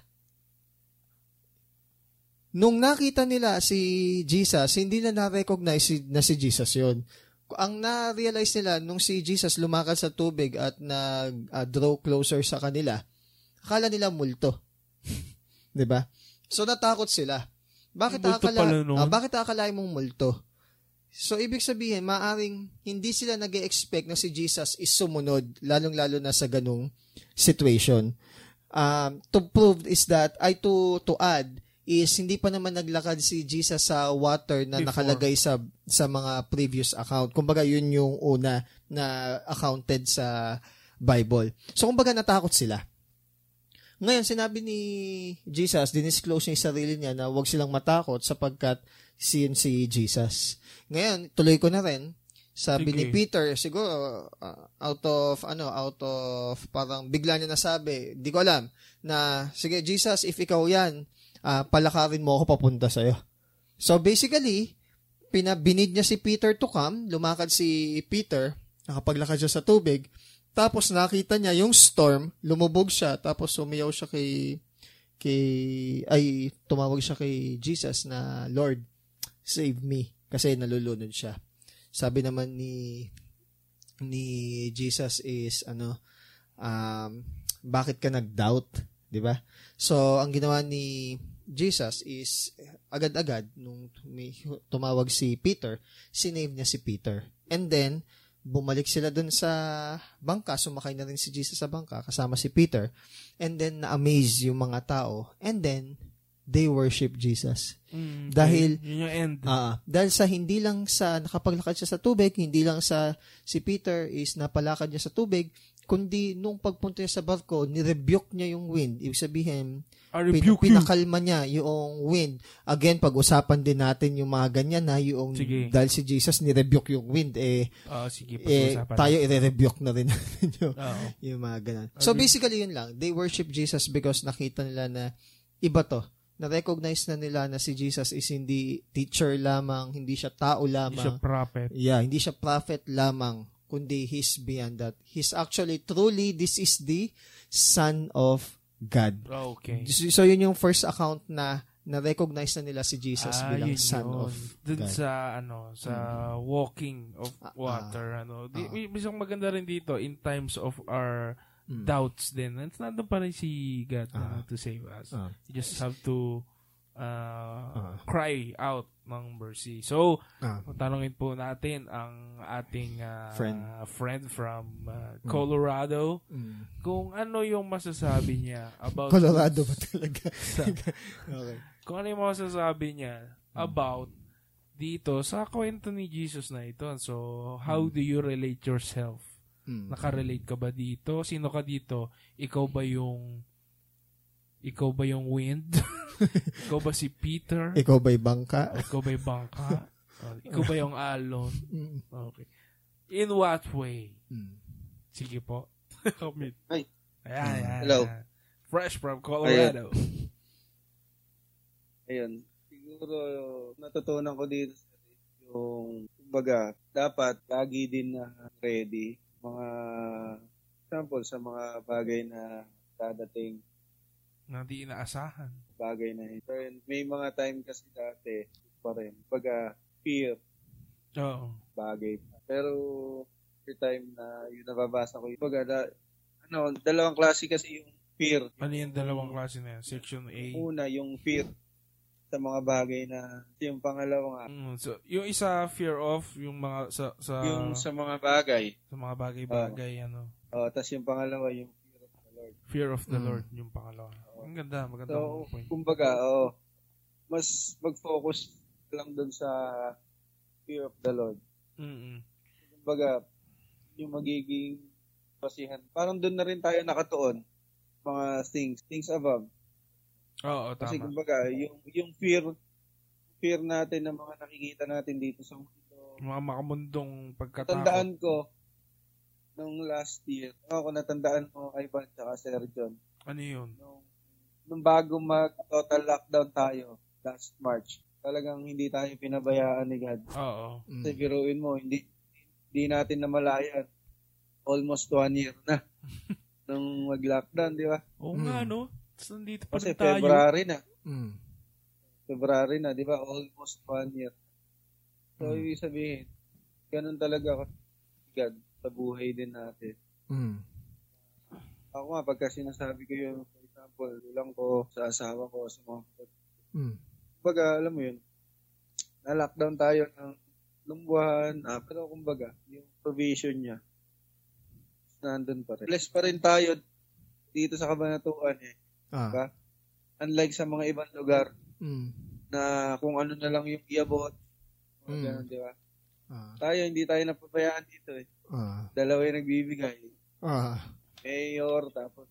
nung nakita nila si Jesus, hindi na na-recognize si, na si Jesus yon. Ang na-realize nila, nung si Jesus lumakad sa tubig at nag-draw closer sa kanila, akala nila multo. 'Di ba? So natakot sila. Bakit Multo akala, ah, bakit akalain mong multo? So, ibig sabihin, maaring hindi sila nag expect na si Jesus is sumunod, lalong-lalo na sa ganung situation. Um, to prove is that, ay to, to add, is hindi pa naman naglakad si Jesus sa water na Before. nakalagay sa sa mga previous account. Kumbaga, yun yung una na accounted sa Bible. So, kumbaga, natakot sila. Ngayon, sinabi ni Jesus, dinisclose niya yung sarili niya na huwag silang matakot sapagkat sin si Jesus. Ngayon, tuloy ko na rin. Sabi Sige. ni Peter, siguro uh, out of ano, out of parang bigla niya nasabi, di ko alam na sige Jesus, if ikaw 'yan, ah, palakarin mo ako papunta sa iyo. So basically, pinabinid niya si Peter to come, lumakad si Peter, nakapaglakad siya sa tubig, tapos nakita niya yung storm, lumubog siya, tapos sumiyaw siya kay kay ay tumawag siya kay Jesus na Lord, save me kasi nalulunod siya. Sabi naman ni ni Jesus is ano um bakit ka nag-doubt, 'di ba? So ang ginawa ni Jesus is agad-agad nung tumi- tumawag si Peter, sinave niya si Peter. And then bumalik sila dun sa bangka, sumakay na rin si Jesus sa bangka kasama si Peter. And then na-amaze yung mga tao. And then they worship Jesus. Mm, Dahil-. Yun yung end. Ah, dahil sa hindi lang sa nakapaglakad siya sa tubig, hindi lang sa si Peter is napalakad niya sa tubig, kundi nung pagpunta niya sa barko, nirebuke niya yung wind. Ibig sabihin, pin- pinakalma niya yung wind. Again, pag-usapan din natin yung mga ganyan na yung Sige. dahil si Jesus nirebuke yung wind, eh, Ah, sige, eh tayo i-rebuke na rin natin yung, Oo. yung mga ganun. So basically yun lang. They worship Jesus because nakita nila na iba to. Na-recognize na nila na si Jesus is hindi teacher lamang, hindi siya tao Hindi siya lamang. prophet. Yeah, hindi siya prophet lamang, kundi he's beyond that. He's actually truly this is the son of God. Ah, Okay. So, yun yung first account na na-recognize na nila si Jesus Ah, bilang yun son yun. of Dun God. sa, ano, sa walking of Ah, water, ano. Di, ah. may isang maganda rin dito in times of our Mm. doubts din. And nandun pa rin si God Ah. na to save us. Ah. You just have to uh, Ah. cry out ng mercy. So, Ah. tanongin po natin ang ating uh, Friend. friend from uh, Colorado Mm. kung ano yung masasabi niya about Colorado ba talaga? sa- okay. kung ano yung masasabi niya about dito sa kwento ni Jesus na ito. So, how do you relate yourself? Mm. Nakarelate ka ba dito? Sino ka dito? Ikaw ba yung ikaw ba yung wind? ikaw ba si Peter? Ikaw ba'y bangka? O ikaw ba yung bangka? O, ikaw ba yung alon? Mm. Okay. In what way? Mm. Sige po. Comment. Ay. Ayan, ayan. Hello. ayan. Fresh from Colorado. Ayun. Siguro, natutunan ko dito sa yung, kumbaga, dapat lagi din na ready. Mga, example, sa mga bagay na dadating, Na di inaasahan. bagay na ito. And may mga time kasi dati, pa rin. Kumbaga, fear, Oo. bagay pa. Pero, every time na yung nababasa ko, kumbaga, da, ano, dalawang klase kasi yung fear. Ano yung dalawang klase na yan? Section A. Una, yung fear sa mga bagay na, yung pangalawa nga, Mm, so, yung isa fear of yung mga sa sa, yung sa mga bagay. sa mga bagay-bagay ano. Oh, tapos yung pangalawa, yung fear of the Lord. Fear of the Mm. Lord yung pangalawa. Ang ganda, maganda So, point. kumbaga, oh, mas mag-focus lang dun sa fear of the Lord. Mm. Kumbaga, yung magiging basihan. Parang dun na rin tayo nakatuon. Mga things, things above. Oo, Kasi tama. kumbaga, yung, yung fear, fear natin ng mga nakikita natin dito sa mundo. Mga makamundong pagkatakot. Tandaan ko, nung last year, ako natandaan mo, Ivan, tsaka Sir John, Ano yun? nung, nung bago mag-total lockdown tayo, last March, talagang hindi tayo pinabayaan ni God. Oo. Mm. Kasi biruin mo, hindi, hindi natin namalayan. Almost one year na. nung mag-lockdown, di ba? Oo Mm. nga, no? Tapos nandito pa Kasi tayo. February na. Mm. February na, di ba? Almost one year. So, Mm. ibig sabihin, ganun talaga God sa buhay din natin. Mm. Ako nga, pagka sinasabi ko yung, for example, lang ko sa asawa ko, sa mga Mm. kumbaga, alam mo yun, na-lockdown tayo ng buwan, ah, pero kumbaga, yung provision niya, nandun pa rin. Blessed pa rin tayo dito sa Kabanatuan eh. Ah. Diba? Unlike sa mga ibang lugar Mm. na kung ano na lang yung iabot, mga Mm. ganun, di ba? Ah. Tayo, hindi tayo napabayaan dito eh. Ah. Dalawa yung nagbibigay. Ah. Mayor, tapos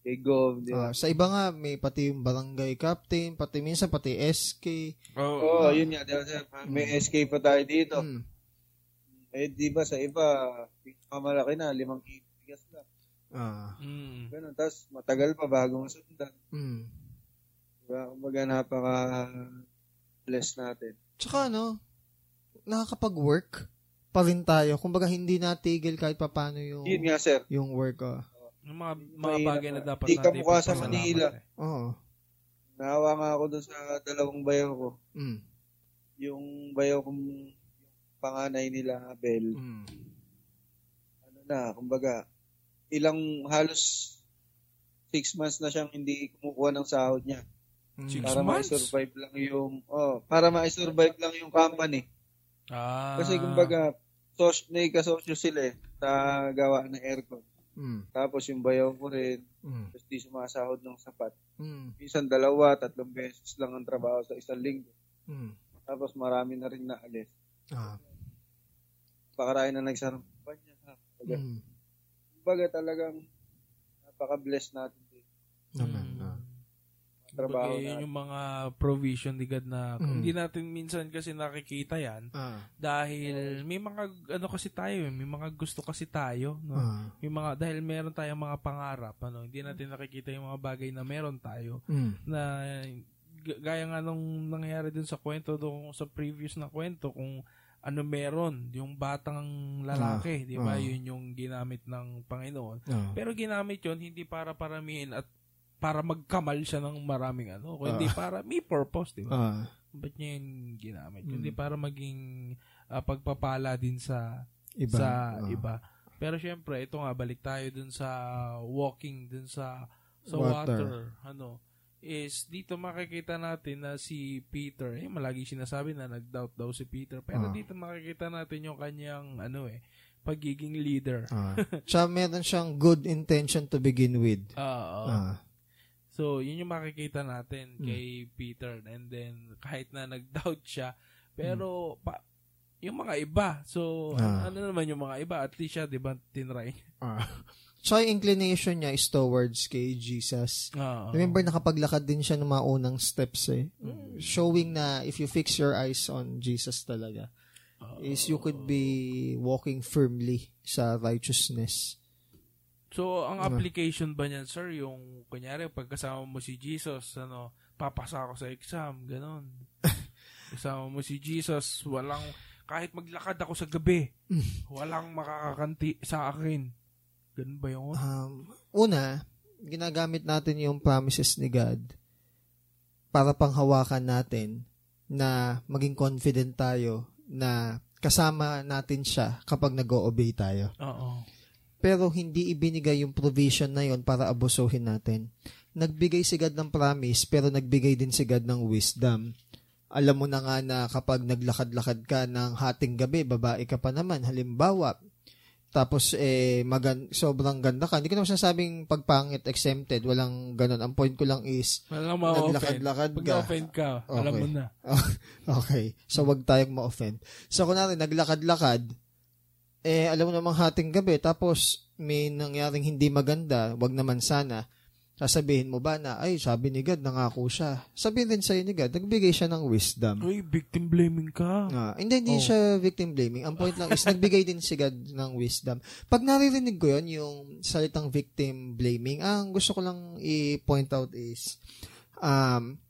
kay Gov, di ba? Ah, sa iba nga, may pati yung barangay captain, pati minsan pati SK. Oo, oh, yun nga, di ba? sir? May SK pa tayo dito. Mm. Eh, di ba sa iba, malaki na, limang bigas lang. Ah. Mm. Ganun. Tapos matagal pa bago masundan. Mm. Diba? Kumbaga napaka blessed natin. Tsaka ano, nakakapag-work pa rin tayo. Kumbaga hindi natigil kahit papano yung Yun nga, sir. yung work. Oh. Yung mga, mga bagay na na. dapat Di ka natin mukha sa Manila. eh. Oo. Naawa nga ako doon sa dalawang bayaw ko. Mm. Yung bayaw kong yung panganay nila, Abel. Mm. Ano na, kumbaga, ilang halos six months na siyang hindi kumukuha ng sahod niya. Six para months? ma-survive lang yung, oh, para ma-survive lang yung company. Ah. Kasi kumbaga, sos, may kasosyo sila eh, sa gawa ng aircon. Mm. Tapos yung bayaw ko rin, Mm. tapos di sumasahod ng sapat. Mm. Minsan dalawa, tatlong beses lang ang trabaho sa isang linggo. Mm. Tapos marami na rin naalis. Ah. Pakarain na nagsarang kumpanya. Mm. Kumbaga talagang napaka-bless natin dito. Naman. Mm. ah. Trabaho Kumbaga, yun yung mga provision ni God na Mm. hindi natin minsan kasi nakikita yan Ah. dahil may mga ano kasi tayo, eh, may mga gusto kasi tayo, no? Ah. May mga dahil meron tayong mga pangarap, ano, hindi natin nakikita yung mga bagay na meron tayo Mm. na g- gaya nga nung nangyayari dun sa kwento doon sa previous na kwento kung ano meron yung batang lalaki, di ba? ah. Yun yung ginamit ng Panginoon. Ah. Pero ginamit yon hindi para paramihin at para magkamal siya ng maraming ano, kundi para may purpose, di ba? Ah. Ba't niya yun ginamit? Mm. Kundi para maging ah, pagpapala din sa Iba. sa Ah. iba. Pero syempre, ito nga balik tayo dun sa walking dun sa sa Water. water. ano is dito makikita natin na si Peter, eh malagi sinasabi na nag-doubt daw si Peter, pero Ah. dito makikita natin yung kanyang ano eh pagiging leader. Ah. Tsaka meron siyang good intention to begin with. Oo. Ah. So, yun yung makikita natin Hmm. kay Peter. And then, kahit na nag-doubt siya, pero, pa, yung mga iba, so. Ah. ano, ano naman yung mga iba, at least siya, di ba, tinry. Ah. Tsaka yung inclination niya is towards kay Jesus. Oo. Remember, nakapaglakad din siya ng mga unang steps eh. Showing na if you fix your eyes on Jesus talaga, is you could be walking firmly sa righteousness. So, ang Ano? application ba niyan, sir, yung, kunyari, pagkasama mo si Jesus, ano, papasa ako sa exam, ganon. Kasama mo si Jesus, walang, kahit maglakad ako sa gabi, walang makakakanti sa akin. Ganun ba yun? Um, una, ginagamit natin yung promises ni God para panghawakan natin na maging confident tayo na kasama natin siya kapag nag-obey tayo. Oo. Pero hindi ibinigay yung provision na yon para abusuhin natin. Nagbigay si God ng promise, pero nagbigay din si God ng wisdom. Alam mo na nga na kapag naglakad-lakad ka ng hating gabi, babae ka pa naman, halimbawa, tapos eh magan sobrang ganda ka. Hindi ko naman sinasabing pagpangit exempted, walang ganun. Ang point ko lang is Walang naglakad-lakad Pag ka. na-offend ka, alam Okay. mo na. okay. So, wag tayong ma-offend. So, kunwari, naglakad-lakad, eh, alam mo namang hating gabi, tapos may nangyaring hindi maganda, wag naman sana, sasabihin mo ba na, ay, sabi ni God, nangako siya. Sabihin din sa'yo ni God, nagbigay siya ng wisdom. Uy, victim blaming ka. Ah, hindi, hindi Oh. siya victim blaming. Ang point lang is, nagbigay din si God ng wisdom. Pag naririnig ko yon yung salitang victim blaming, ang gusto ko lang i-point out is, um,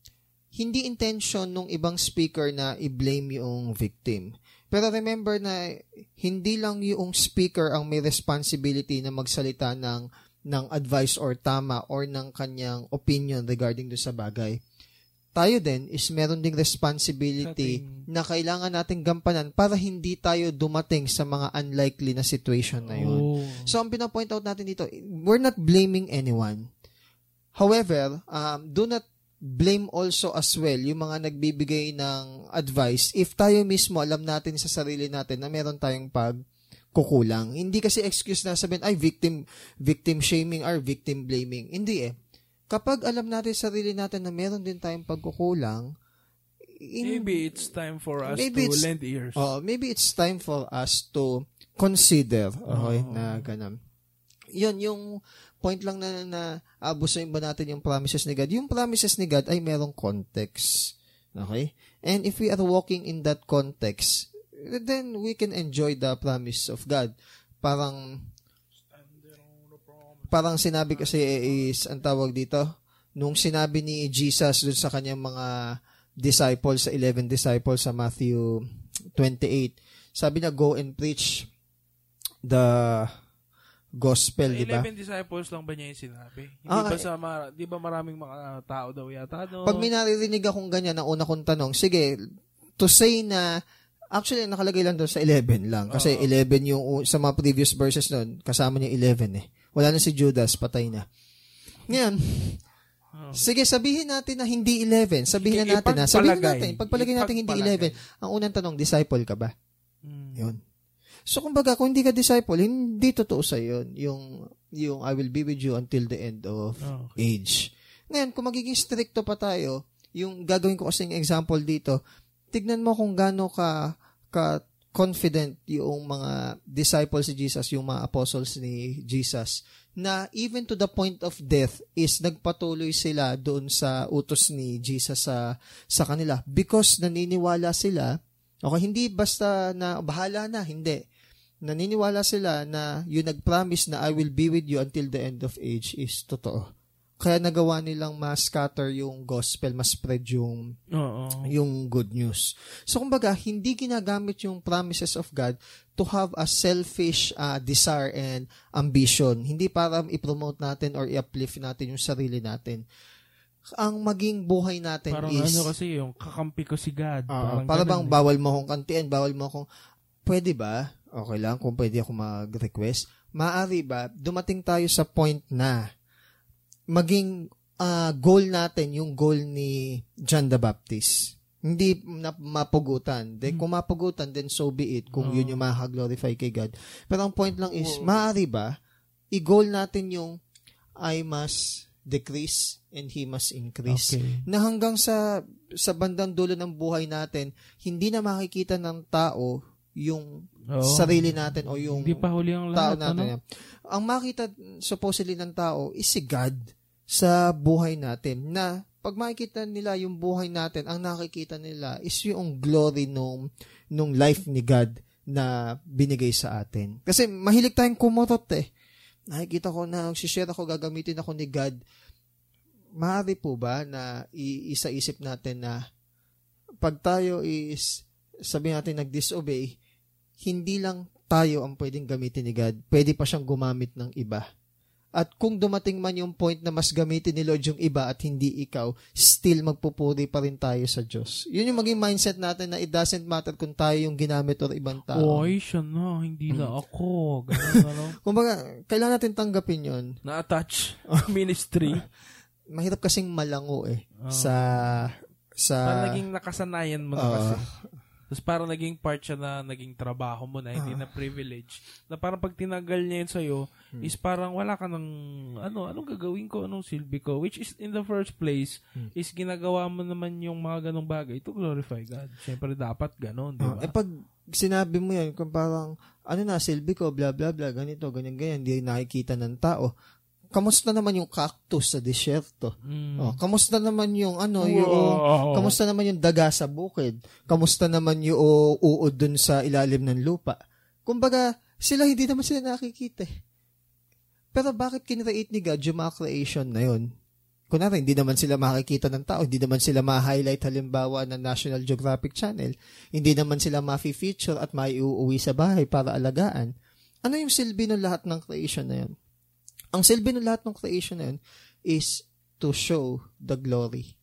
hindi intention nung ibang speaker na i-blame yung victim. Pero remember na hindi lang yung speaker ang may responsibility na magsalita ng ng advice or tama or ng kanyang opinion regarding do sa bagay. Tayo din is meron ding responsibility Sa ating- na kailangan nating gampanan para hindi tayo dumating sa mga unlikely na situation na yun. Oh. So, ang pinapoint out natin dito, we're not blaming anyone. However, um, do not blame also as well yung mga nagbibigay ng advice if tayo mismo alam natin sa sarili natin na meron tayong pag kukulang. Hindi kasi excuse na sabihin, ay, victim, victim shaming or victim blaming. Hindi eh. Kapag alam natin sa sarili natin na meron din tayong pagkukulang, in, maybe it's time for us Maybe to lend ears. Oh, maybe it's time for us to consider, okay, Oo. na ganun. Yun, yung point lang na, na abusuin ba natin yung promises ni God? Yung promises ni God ay merong context. Okay? And if we are walking in that context, then we can enjoy the promise of God. Parang, parang sinabi kasi is, ang tawag dito, nung sinabi ni Jesus dun sa kanyang mga disciples, sa 11 disciples sa Matthew 28, sabi niya, go and preach the gospel, di ba? 11 disciples lang ba niya yung sinabi? Hindi Ah, ba eh. sa mara- di ba maraming mga tao daw yata no? Pag may naririnig akong ganyan, ang una kong tanong, sige, to say na, actually, nakalagay lang doon sa 11 lang. Kasi Oo. 11 yung, sa mga previous verses noon, kasama niya 11 eh. Wala na si Judas, patay na. Ngayon, Oo. sige, sabihin natin na hindi 11. Sabihin na natin na, sabihin natin, pagpalagay natin hindi Ipagpalagay. 11. Ang unang tanong, disciple ka ba? Mm. Yun. So, kumbaga, kung hindi ka disciple, hindi totoo sa yun. Yung, yung I will be with you until the end of Oh, age. Ngayon, kung magiging stricto pa tayo, yung gagawin ko kasing example dito, tignan mo kung gaano ka, ka confident yung mga disciples ni Jesus, yung mga apostles ni Jesus, na even to the point of death is nagpatuloy sila doon sa utos ni Jesus sa, sa kanila because naniniwala sila, okay, hindi basta na bahala na, hindi. Naniniwala sila na yung nag-promise na I will be with you until the end of age is totoo. Kaya nagawa nilang ma-scatter yung gospel, ma-spread yung Oo. yung good news. So kumbaga, hindi ginagamit yung promises of God to have a selfish uh, desire and ambition. Hindi para i-promote natin or i-uplift natin yung sarili natin. Ang maging buhay natin Parang is ano kasi yung kakampi ko si God. Ah, parang para bang eh. bawal mo akong kantian, bawal mo akong pwede ba? Okay lang kung pwede ako mag-request. Maari ba dumating tayo sa point na maging ah, goal natin yung goal ni John the Baptist. Hindi na mapugutan. Then, kung mapugutan, then so be it. Kung Oo. yun yung makaka-glorify kay God. Pero ang point lang is, Oo. maaari ba, i-goal natin yung I must decrease and He must increase Okay. na hanggang sa sa bandang dulo ng buhay natin, hindi na makikita ng tao yung Oo. sarili natin o yung Hindi pa huli ang tao lahat. natin. ano? Ang makita supposedly ng tao is si God sa buhay natin na pag makikita nila yung buhay natin, ang nakikita nila is yung glory nung, nung life ni God na binigay sa atin. Kasi mahilig tayong kumurot eh. Nakikita ko na share ako, gagamitin ako ni God. Maaari po ba na iisa-isip natin na pag tayo is sabi natin nag-disobey, hindi lang tayo ang pwedeng gamitin ni God. Pwede pa siyang gumamit ng iba. At kung dumating man yung point na mas gamitin ni Lord yung iba at hindi ikaw, still magpupuri pa rin tayo sa Diyos. Yun yung maging mindset natin na it doesn't matter kung tayo yung ginamit or ibang tao. Oy, siya na. Hindi Hmm. na ako. Ganun, ano. Kumbaga, kailangan natin tanggapin yun. Na-attach ministry. Mahirap kasing malango eh. Oo. Sa, sa, parang naging nakasanayan mo na Oo. kasi. Tapos parang naging part siya na naging trabaho mo na, hindi na privilege. Na parang pag tinagal niya yun sa'yo, Hmm. is parang wala ka ng, ano, anong gagawin ko, anong silbi ko? Which is, in the first place, Hmm. is ginagawa mo naman yung mga ganong bagay to glorify God. Siyempre, dapat ganon, di Ah, ba? eh pag sinabi mo yan, kung parang, ano na, silbi ko, bla bla bla, ganito, ganyan, ganyan, hindi nakikita ng tao. Kamusta naman yung cactus sa disyerto? Mm. Oh, kamusta naman yung ano, yung Wow. kamusta naman yung daga sa bukid? Kamusta naman yung uod dun sa ilalim ng lupa? Kumbaga, sila hindi naman sila nakikita. eh. Pero bakit kinreate ni God yung mga creation na yun? Kunwari, hindi naman sila makikita ng tao, hindi naman sila ma-highlight halimbawa ng National Geographic Channel, hindi naman sila ma-feature at maiuuwi sa bahay para alagaan. Ano yung silbi ng lahat ng creation na yun? Ang silbi ng lahat ng creation na yun is to show the glory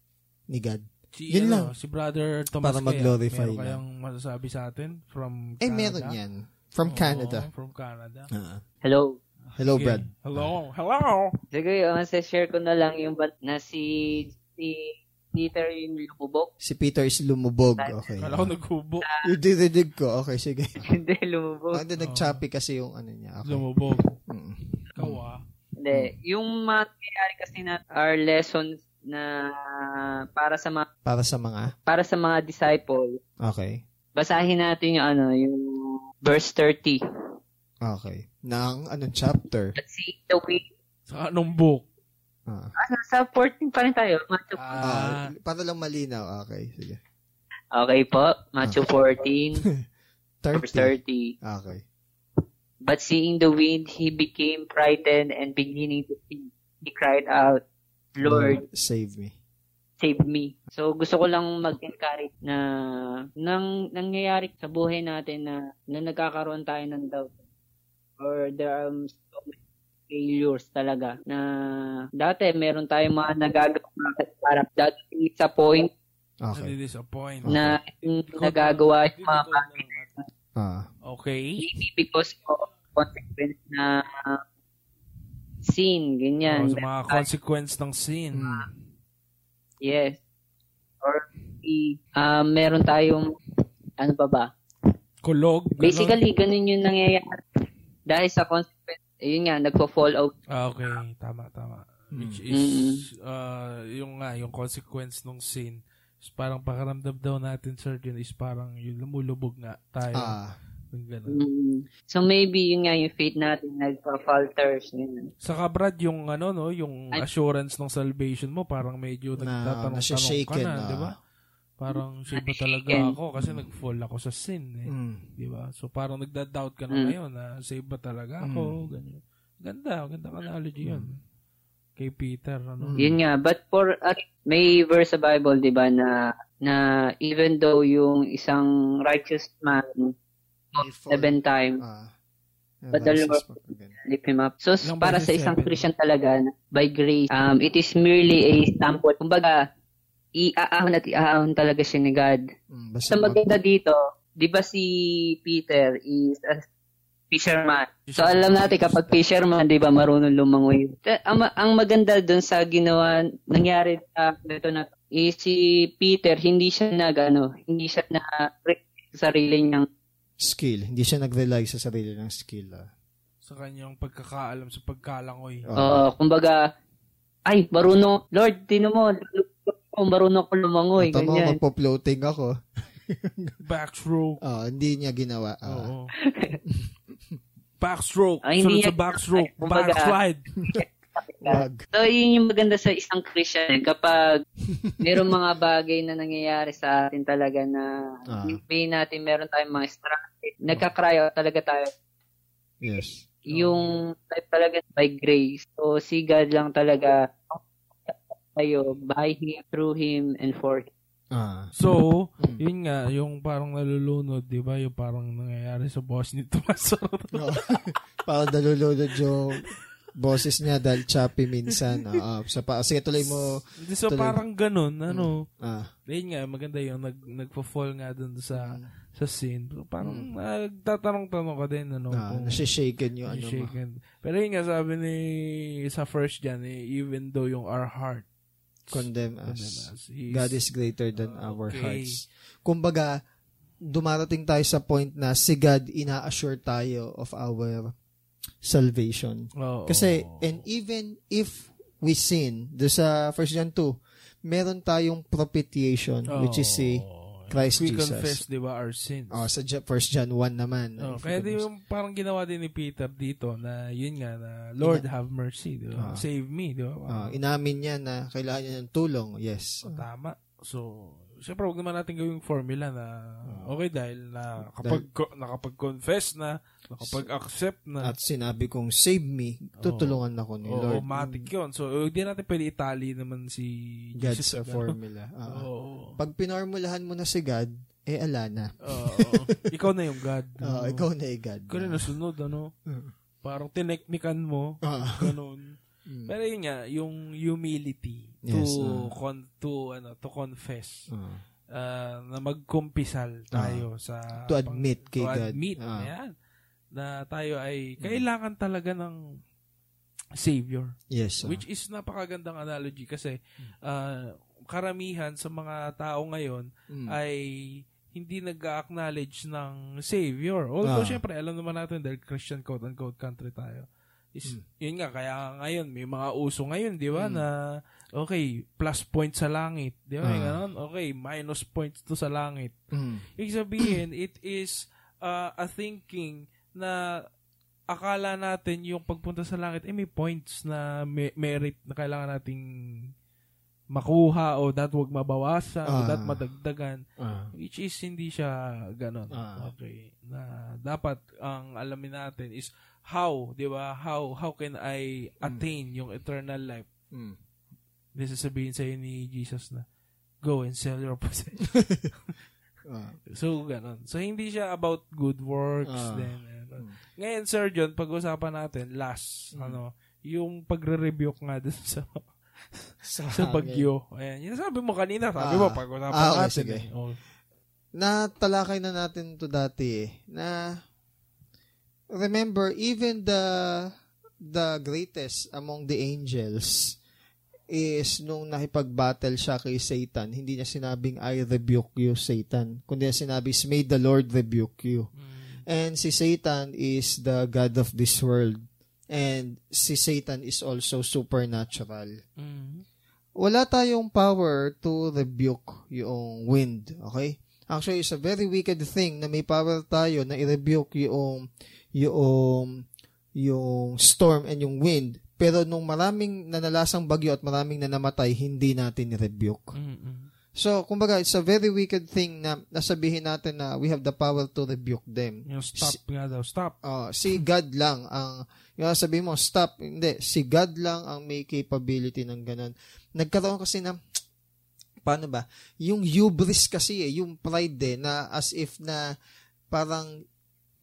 ni God. Si, Yun ano, lang. si Brother Thomas Para kaya, mag-glorify meron lang. kayang masasabi sa atin from Eh, Canada? meron yan. From Oo, Canada. from Canada. Ah. Hello. hello, Sige. Brad. Hello. Hello. Sige, uh, share ko na lang yung bat na si si Peter yung lumubog. Si Peter is lumubog. Okay. Kala ko naghubo. Yung dinidig ko. Okay, sige. Hindi, lumubog. Ah, Hindi, nag-choppy kasi yung ano niya. Okay. Lumubog. Ah. Hindi. Yung mga nangyayari kasi na are lessons na para sa mga Para sa mga... para sa mga disciple. Okay. Basahin natin yung ano, yung verse 30. Okay. Nang anong chapter? Let's see the way. Sa anong book? Ah. Ah, nasa 14 pa rin tayo. Matthew. Ah, Ah, para lang malinaw. Okay, sige. Okay po. Matthew 14, verse 30. 30. Okay. But seeing the wind, he became frightened and beginning to sink. He cried out, Lord, save me. save me. So gusto ko lang mag-encourage na nang nangyayari sa buhay natin na, na nagkakaroon tayo ng doubt or there are so many failures talaga na dati meron tayong mga nagagawa para dadating sa point Okay. nadi-disappoint. na yung nagagawa yung mga Ah. Okay. maybe because of consequence na sin, ganyan. Oh, sa mga consequence ng sin. Mm. Yes. Or i- ah, meron tayong ano pa ba? Kulog. ganon. Basically, ganun yung nangyayari. Dahil sa consequence, ayun nga, nagpo-fall out. Ah, okay. Tama, tama. Which Mm. is, uh, yung nga, yung consequence ng sin, is parang pakaramdam daw natin, Sir Jun, is parang yung lumulubog nga tayo. Ah. Mm. So maybe yun nga yung faith natin nagpa-falters. Ganun. Saka Brad, yung ano, no, yung Ay- assurance ng salvation mo, parang medyo Na, nagtatanong-tanong ka nasya-shaken. na, ah. di ba? Parang save ba talaga ako kasi nag-fall ako sa sin, eh. Mm. Di ba? So parang nagda-doubt ka na Mm. ngayon na save ba talaga ako, ganyan. Ganda, ganda analogy yun. Kay Peter, ano. Mm. Yun nga, but for at may verse sa Bible, 'di ba, na na even though yung isang righteous man Before- seven times Ah. But the Lord- lift him up. So Ilang para sa isang seven? Christian talaga by grace, um it is merely a sample. Kumbaga, iaahon at iaahon talaga siya ni God. Mm, basta maganda dito, 'di ba si Peter is a fisherman. So alam natin kapag fisherman, 'di ba, marunong lumangoy. Ang, ang maganda doon sa ginawa nangyari sa ito na is si Peter hindi siya nag ano, hindi siya na sa sarili niyang skill. Hindi siya nag-rely sa sarili ng skill. Ah. Sa kanyang pagkakaalam sa pagkalangoy. Ah. Oo, kumbaga ay marunong Lord, tino mo kung marunong ko lumangoy Tama, ganyan. magpo-floating ako. Backstroke. Ah, hindi niya ginawa. Ah. Oo. backstroke. Ay, hindi Sunod sa yan. backstroke. Ay, kumbaga- Backslide. Wag. So, yun yung maganda sa isang Christian. eh, Kapag mayroong mga bagay na nangyayari sa atin talaga na Ah. yung pain natin, meron tayong mga struggle. Nagka-cry out talaga tayo. Yes. Yung type talaga by grace. So, si God lang talaga tayo by Him, through Him, and for Him. Ah. So, Mm. yun nga, yung parang nalulunod, di ba? Yung parang nangyayari sa boss ni Tomas. Parang nalulunod yung boses niya dahil choppy minsan. Ah, sa pa sige tuloy mo. Hindi, so Tuloy. parang ganun, ano. Ah. Yun nga, maganda yung nag, nagpa-fall nga dun sa Mm. sa scene. So, parang nagtatanong-tanong ka din, ano. Ah, kung- nasishaken yung ano mo. shaken. Pero yun nga, sabi ni sa first dyan, eh, even though yung our heart Condemn condemn us. us, He God is greater than our Okay. hearts. Kumbaga, dumarating tayo sa point na si God ina-assure tayo of our salvation. Oo. Kasi, and even if we sin, do sa 1 John 2, meron tayong propitiation, which is si. Christ We Jesus. confess, di ba, our sins. Oh, sa 1 John 1 naman. Oh, kaya di yung parang ginawa din ni Peter dito na yun nga na Lord have mercy, di ba? Ah. Save me, di ba? Ah, inamin niya na kailangan niya ng tulong. Yes. So, tama. So, syempre, huwag naman natin gawing formula na okay dahil na kapag nakapag-confess na, nakapag-accept na, At sinabi kong, save me, tutulungan ako ni oh, Lord. automatic yun. So, hindi natin pwede itali naman si God Jesus. sa ano. formula. Ah. Oo. Pag pinormulahan mo na si God, eh ala na. Oo. ikaw na yung God. Oo. ikaw na eh God. Ikaw na nasunod, ano? Mm. Parang tineknikan mo. Ah. Ganun. Mm. Pero yun nga, yung humility to Yes, ah. con to ano to confess Ah. uh, na magkumpisal tayo sa To admit pang- kay to God. admit Ah. ayan, na tayo ay kailangan talaga ng savior Yes. ah. which is napakagandang analogy kasi uh, karamihan sa mga tao ngayon Mm. ay hindi nag-acknowledge ng Savior. Although, Ah. syempre, alam naman natin dahil Christian quote-unquote country tayo. Is, Yun nga, kaya ngayon, may mga uso ngayon, di ba, Mm. na, okay, plus point sa langit. Di ba, may Ah. ganon? Okay, minus points to sa langit. Mm. Ibig sabihin, it is uh, a thinking na akala natin yung pagpunta sa langit, eh, may points na may- merit na kailangan nating makuha o that wag mabawasan o Ah. that madagdagan. Ah. Which is hindi siya ganon. Ah. Okay. Na dapat ang alamin natin is how, 'di ba? How how can I attain yung eternal life? Mm. This is sabihin sa ni Jesus na go and sell your possession. Ah. so ganon. So hindi siya about good works Ah. then. Mm. Ngayon Sir John, pag-usapan natin last Mm. ano, yung pagre-rebuke nga dun sa Sa, sa bagyo. Ayan, yun sabi mo kanina, sabi Ah. mo pag-usapan Ah, okay, natin. sige. eh. Oh. natalakay na natin to dati eh, na remember even the the greatest among the angels is nung nakipag-battle siya kay Satan, hindi niya sinabing I rebuke you Satan, kundi niya sinabi may the Lord rebuke you. Mm. And si Satan is the god of this world. And si Satan is also supernatural Mm. wala tayong power to rebuke yung wind. Okay? Actually, it's a very wicked thing na may power tayo na i-rebuke yung yung yung storm and yung wind. Pero nung maraming nanalasang bagyo at maraming nanamatay, hindi natin i-rebuke. Mm-mm. So, kumbaga, it's a very wicked thing na nasabihin natin na we have the power to rebuke them. Yung stop nga daw, stop. Uh, si God lang ang yung sabi mo stop hindi si God lang ang may capability ng ganun nagkaroon kasi ng paano ba yung hubris kasi eh yung pride eh na as if na parang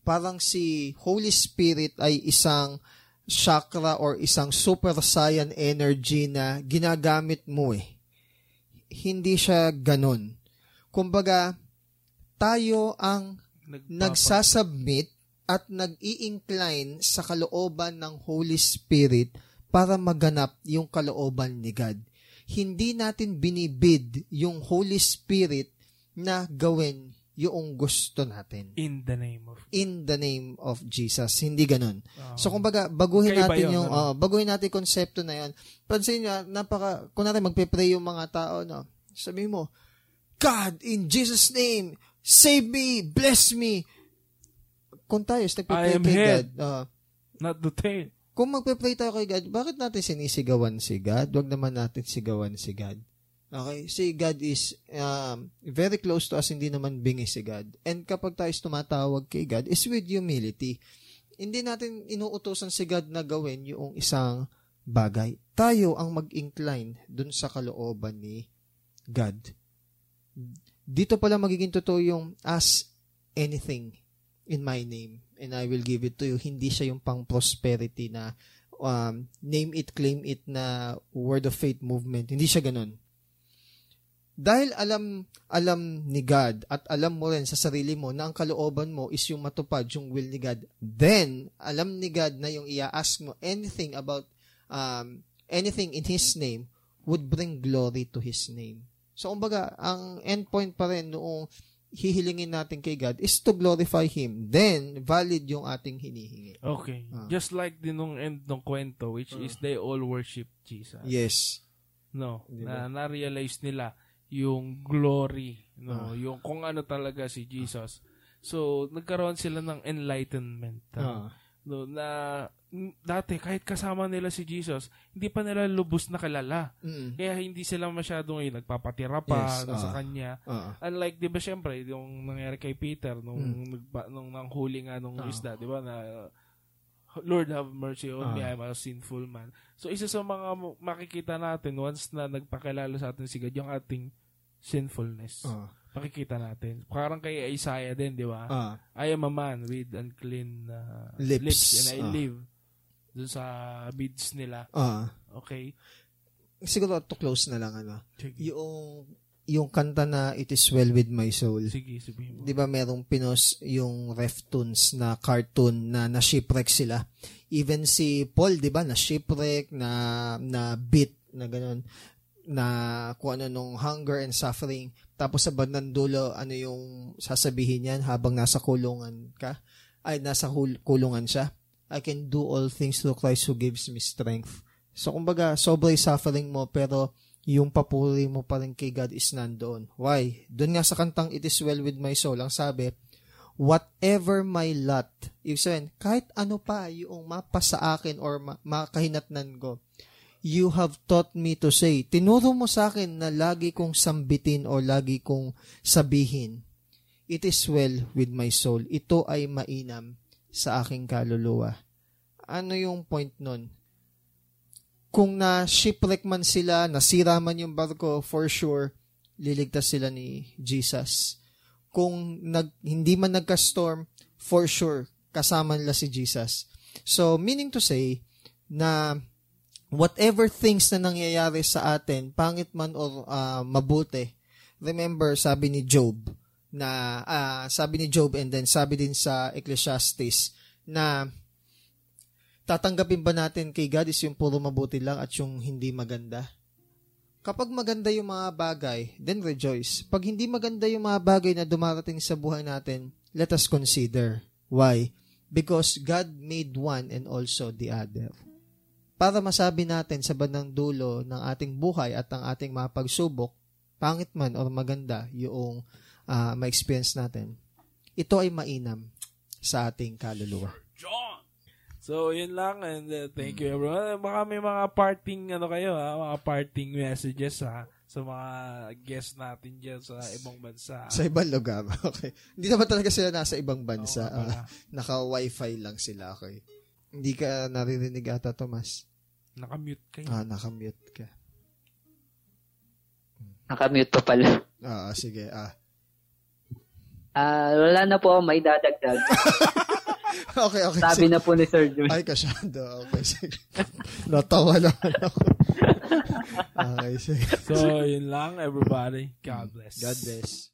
parang si Holy Spirit ay isang chakra or isang super saiyan energy na ginagamit mo eh hindi siya ganun kumbaga tayo ang Nagpapa- nagsasubmit at nag-i-incline sa kalooban ng Holy Spirit para maganap yung kalooban ni God. Hindi natin binibid yung Holy Spirit na gawin yung gusto natin. in the name of In the name of Jesus. Hindi ganun. Ah. So kumbaga, baguhin natin yun, yung, ano? oh, baguhin natin yung konsepto na yun. Pansin nyo, napaka, kung natin magpe-pray yung mga tao, no, sabi mo, God, in Jesus' name, save me, bless me. Kung tayo nagpe-pray kay head. God, ah, not the tail. kung magpe-pray tayo kay God, bakit natin sinisigawan si God? Huwag naman natin sigawan si God. Okay? Si God is um, very close to us, hindi naman bingi si God. And kapag tayo tumatawag kay God, is with humility. Hindi natin inuutosan si God na gawin yung isang bagay. Tayo ang mag-incline dun sa kalooban ni God. Dito pala magiging totoo yung ask anything in my name and I will give it to you. Hindi siya yung pang prosperity na um, name it, claim it na word of faith movement. Hindi siya ganun. Dahil alam alam ni God at alam mo rin sa sarili mo na ang kalooban mo is yung matupad yung will ni God, then alam ni God na yung i-ask mo anything about um, anything in His name would bring glory to His name. So, umbaga, ang endpoint pa rin noong hihilingin natin kay God is to glorify Him. Then, valid yung ating hinihingi. Okay. Ah. Just like din nung end ng kwento, which is they all worship Jesus. Yes. No, Di na na-realize nila yung glory, no, Ah. yung kung ano talaga si Jesus. So, nagkaroon sila ng enlightenment. Ah. No, na mm, dati kahit kasama nila si Jesus, hindi pa nila lubos na kilala. Mm. Kaya hindi sila masyadong eh, nagpapatira pa Yes, na sa kanya. Ah. Unlike, di ba, syempre, yung nangyari kay Peter, nung, nagba, nung nanghuli nga nung. Ah. isda, di ba, na, uh, Lord have mercy on me, Ah. I'm a sinful man. So, isa sa mga makikita natin once na nagpakilala sa atin si God, yung ating sinfulness. Ah. Makikita natin. Parang kay Isaiah din, di ba? Ah. I am a man with unclean uh, Lips. and I Ah. live dun sa beads nila. Ah. Okay? Siguro to close na lang ano. Sige. Yung yung kanta na It is well with my soul. Sige, sabihin mo. 'Di ba merong pinos yung Reftoons na cartoon na na shipwreck sila. Even si Paul, 'di ba, na shipwreck na na beat na ganun. Na kung ano nung hunger and suffering. Tapos sa bandang dulo, ano yung sasabihin niyan habang nasa kulungan ka? Ay, nasa hul- kulungan siya. I can do all things through Christ who gives me strength. So, kumbaga, sobrang suffering mo, pero yung papuri mo pa rin kay God is nandoon. Why? Doon nga sa kantang It is well with my soul, ang sabi, whatever my lot, ibig sabihin, kahit ano pa yung mapa sa akin or ma- makahinatnan ko, you have taught me to say, tinuro mo sa akin na lagi kong sambitin o lagi kong sabihin, it is well with my soul. Ito ay mainam sa aking kaluluwa. Ano yung point nun? Kung na shipwreck man sila, nasira man yung barko, for sure, liligtas sila ni Jesus kung nag, hindi man nagka-storm, for sure, kasama nila si Jesus. So, meaning to say, na whatever things na nangyayari sa atin, pangit man o uh, mabuti, remember, sabi ni Job, na, uh, sabi ni Job and then sabi din sa Ecclesiastes, na tatanggapin ba natin kay God is yung puro mabuti lang at yung hindi maganda? Kapag maganda yung mga bagay, then rejoice. Pag hindi maganda yung mga bagay na dumarating sa buhay natin, let us consider. Why? Because God made one and also the other. Para masabi natin sa bandang dulo ng ating buhay at ang ating mga pagsubok, pangit man or maganda yung uh, ma-experience natin, ito ay mainam sa ating kaluluwa. John! So, yun lang and uh, thank you everyone. Baka may mga parting ano kayo ha, mga parting messages ha sa mga guests natin dyan sa ibang bansa. Sa ibang lugar, okay. Hindi naman talaga sila nasa ibang bansa. Oo, uh, naka-wifi lang sila, okay. Hindi ka naririnig ata, Tomas. Nakamute kayo. Ah, nakamute ka. Nakamute pa pala. Ah, sige, ah. Ah, wala na po ako may dadagdag. okay, okay. Sabi sige. na po ni Sir Jun. Ay, kasyado. Okay, sige. Natawa naman ako. okay, sige. So, yun lang everybody. God bless. God bless.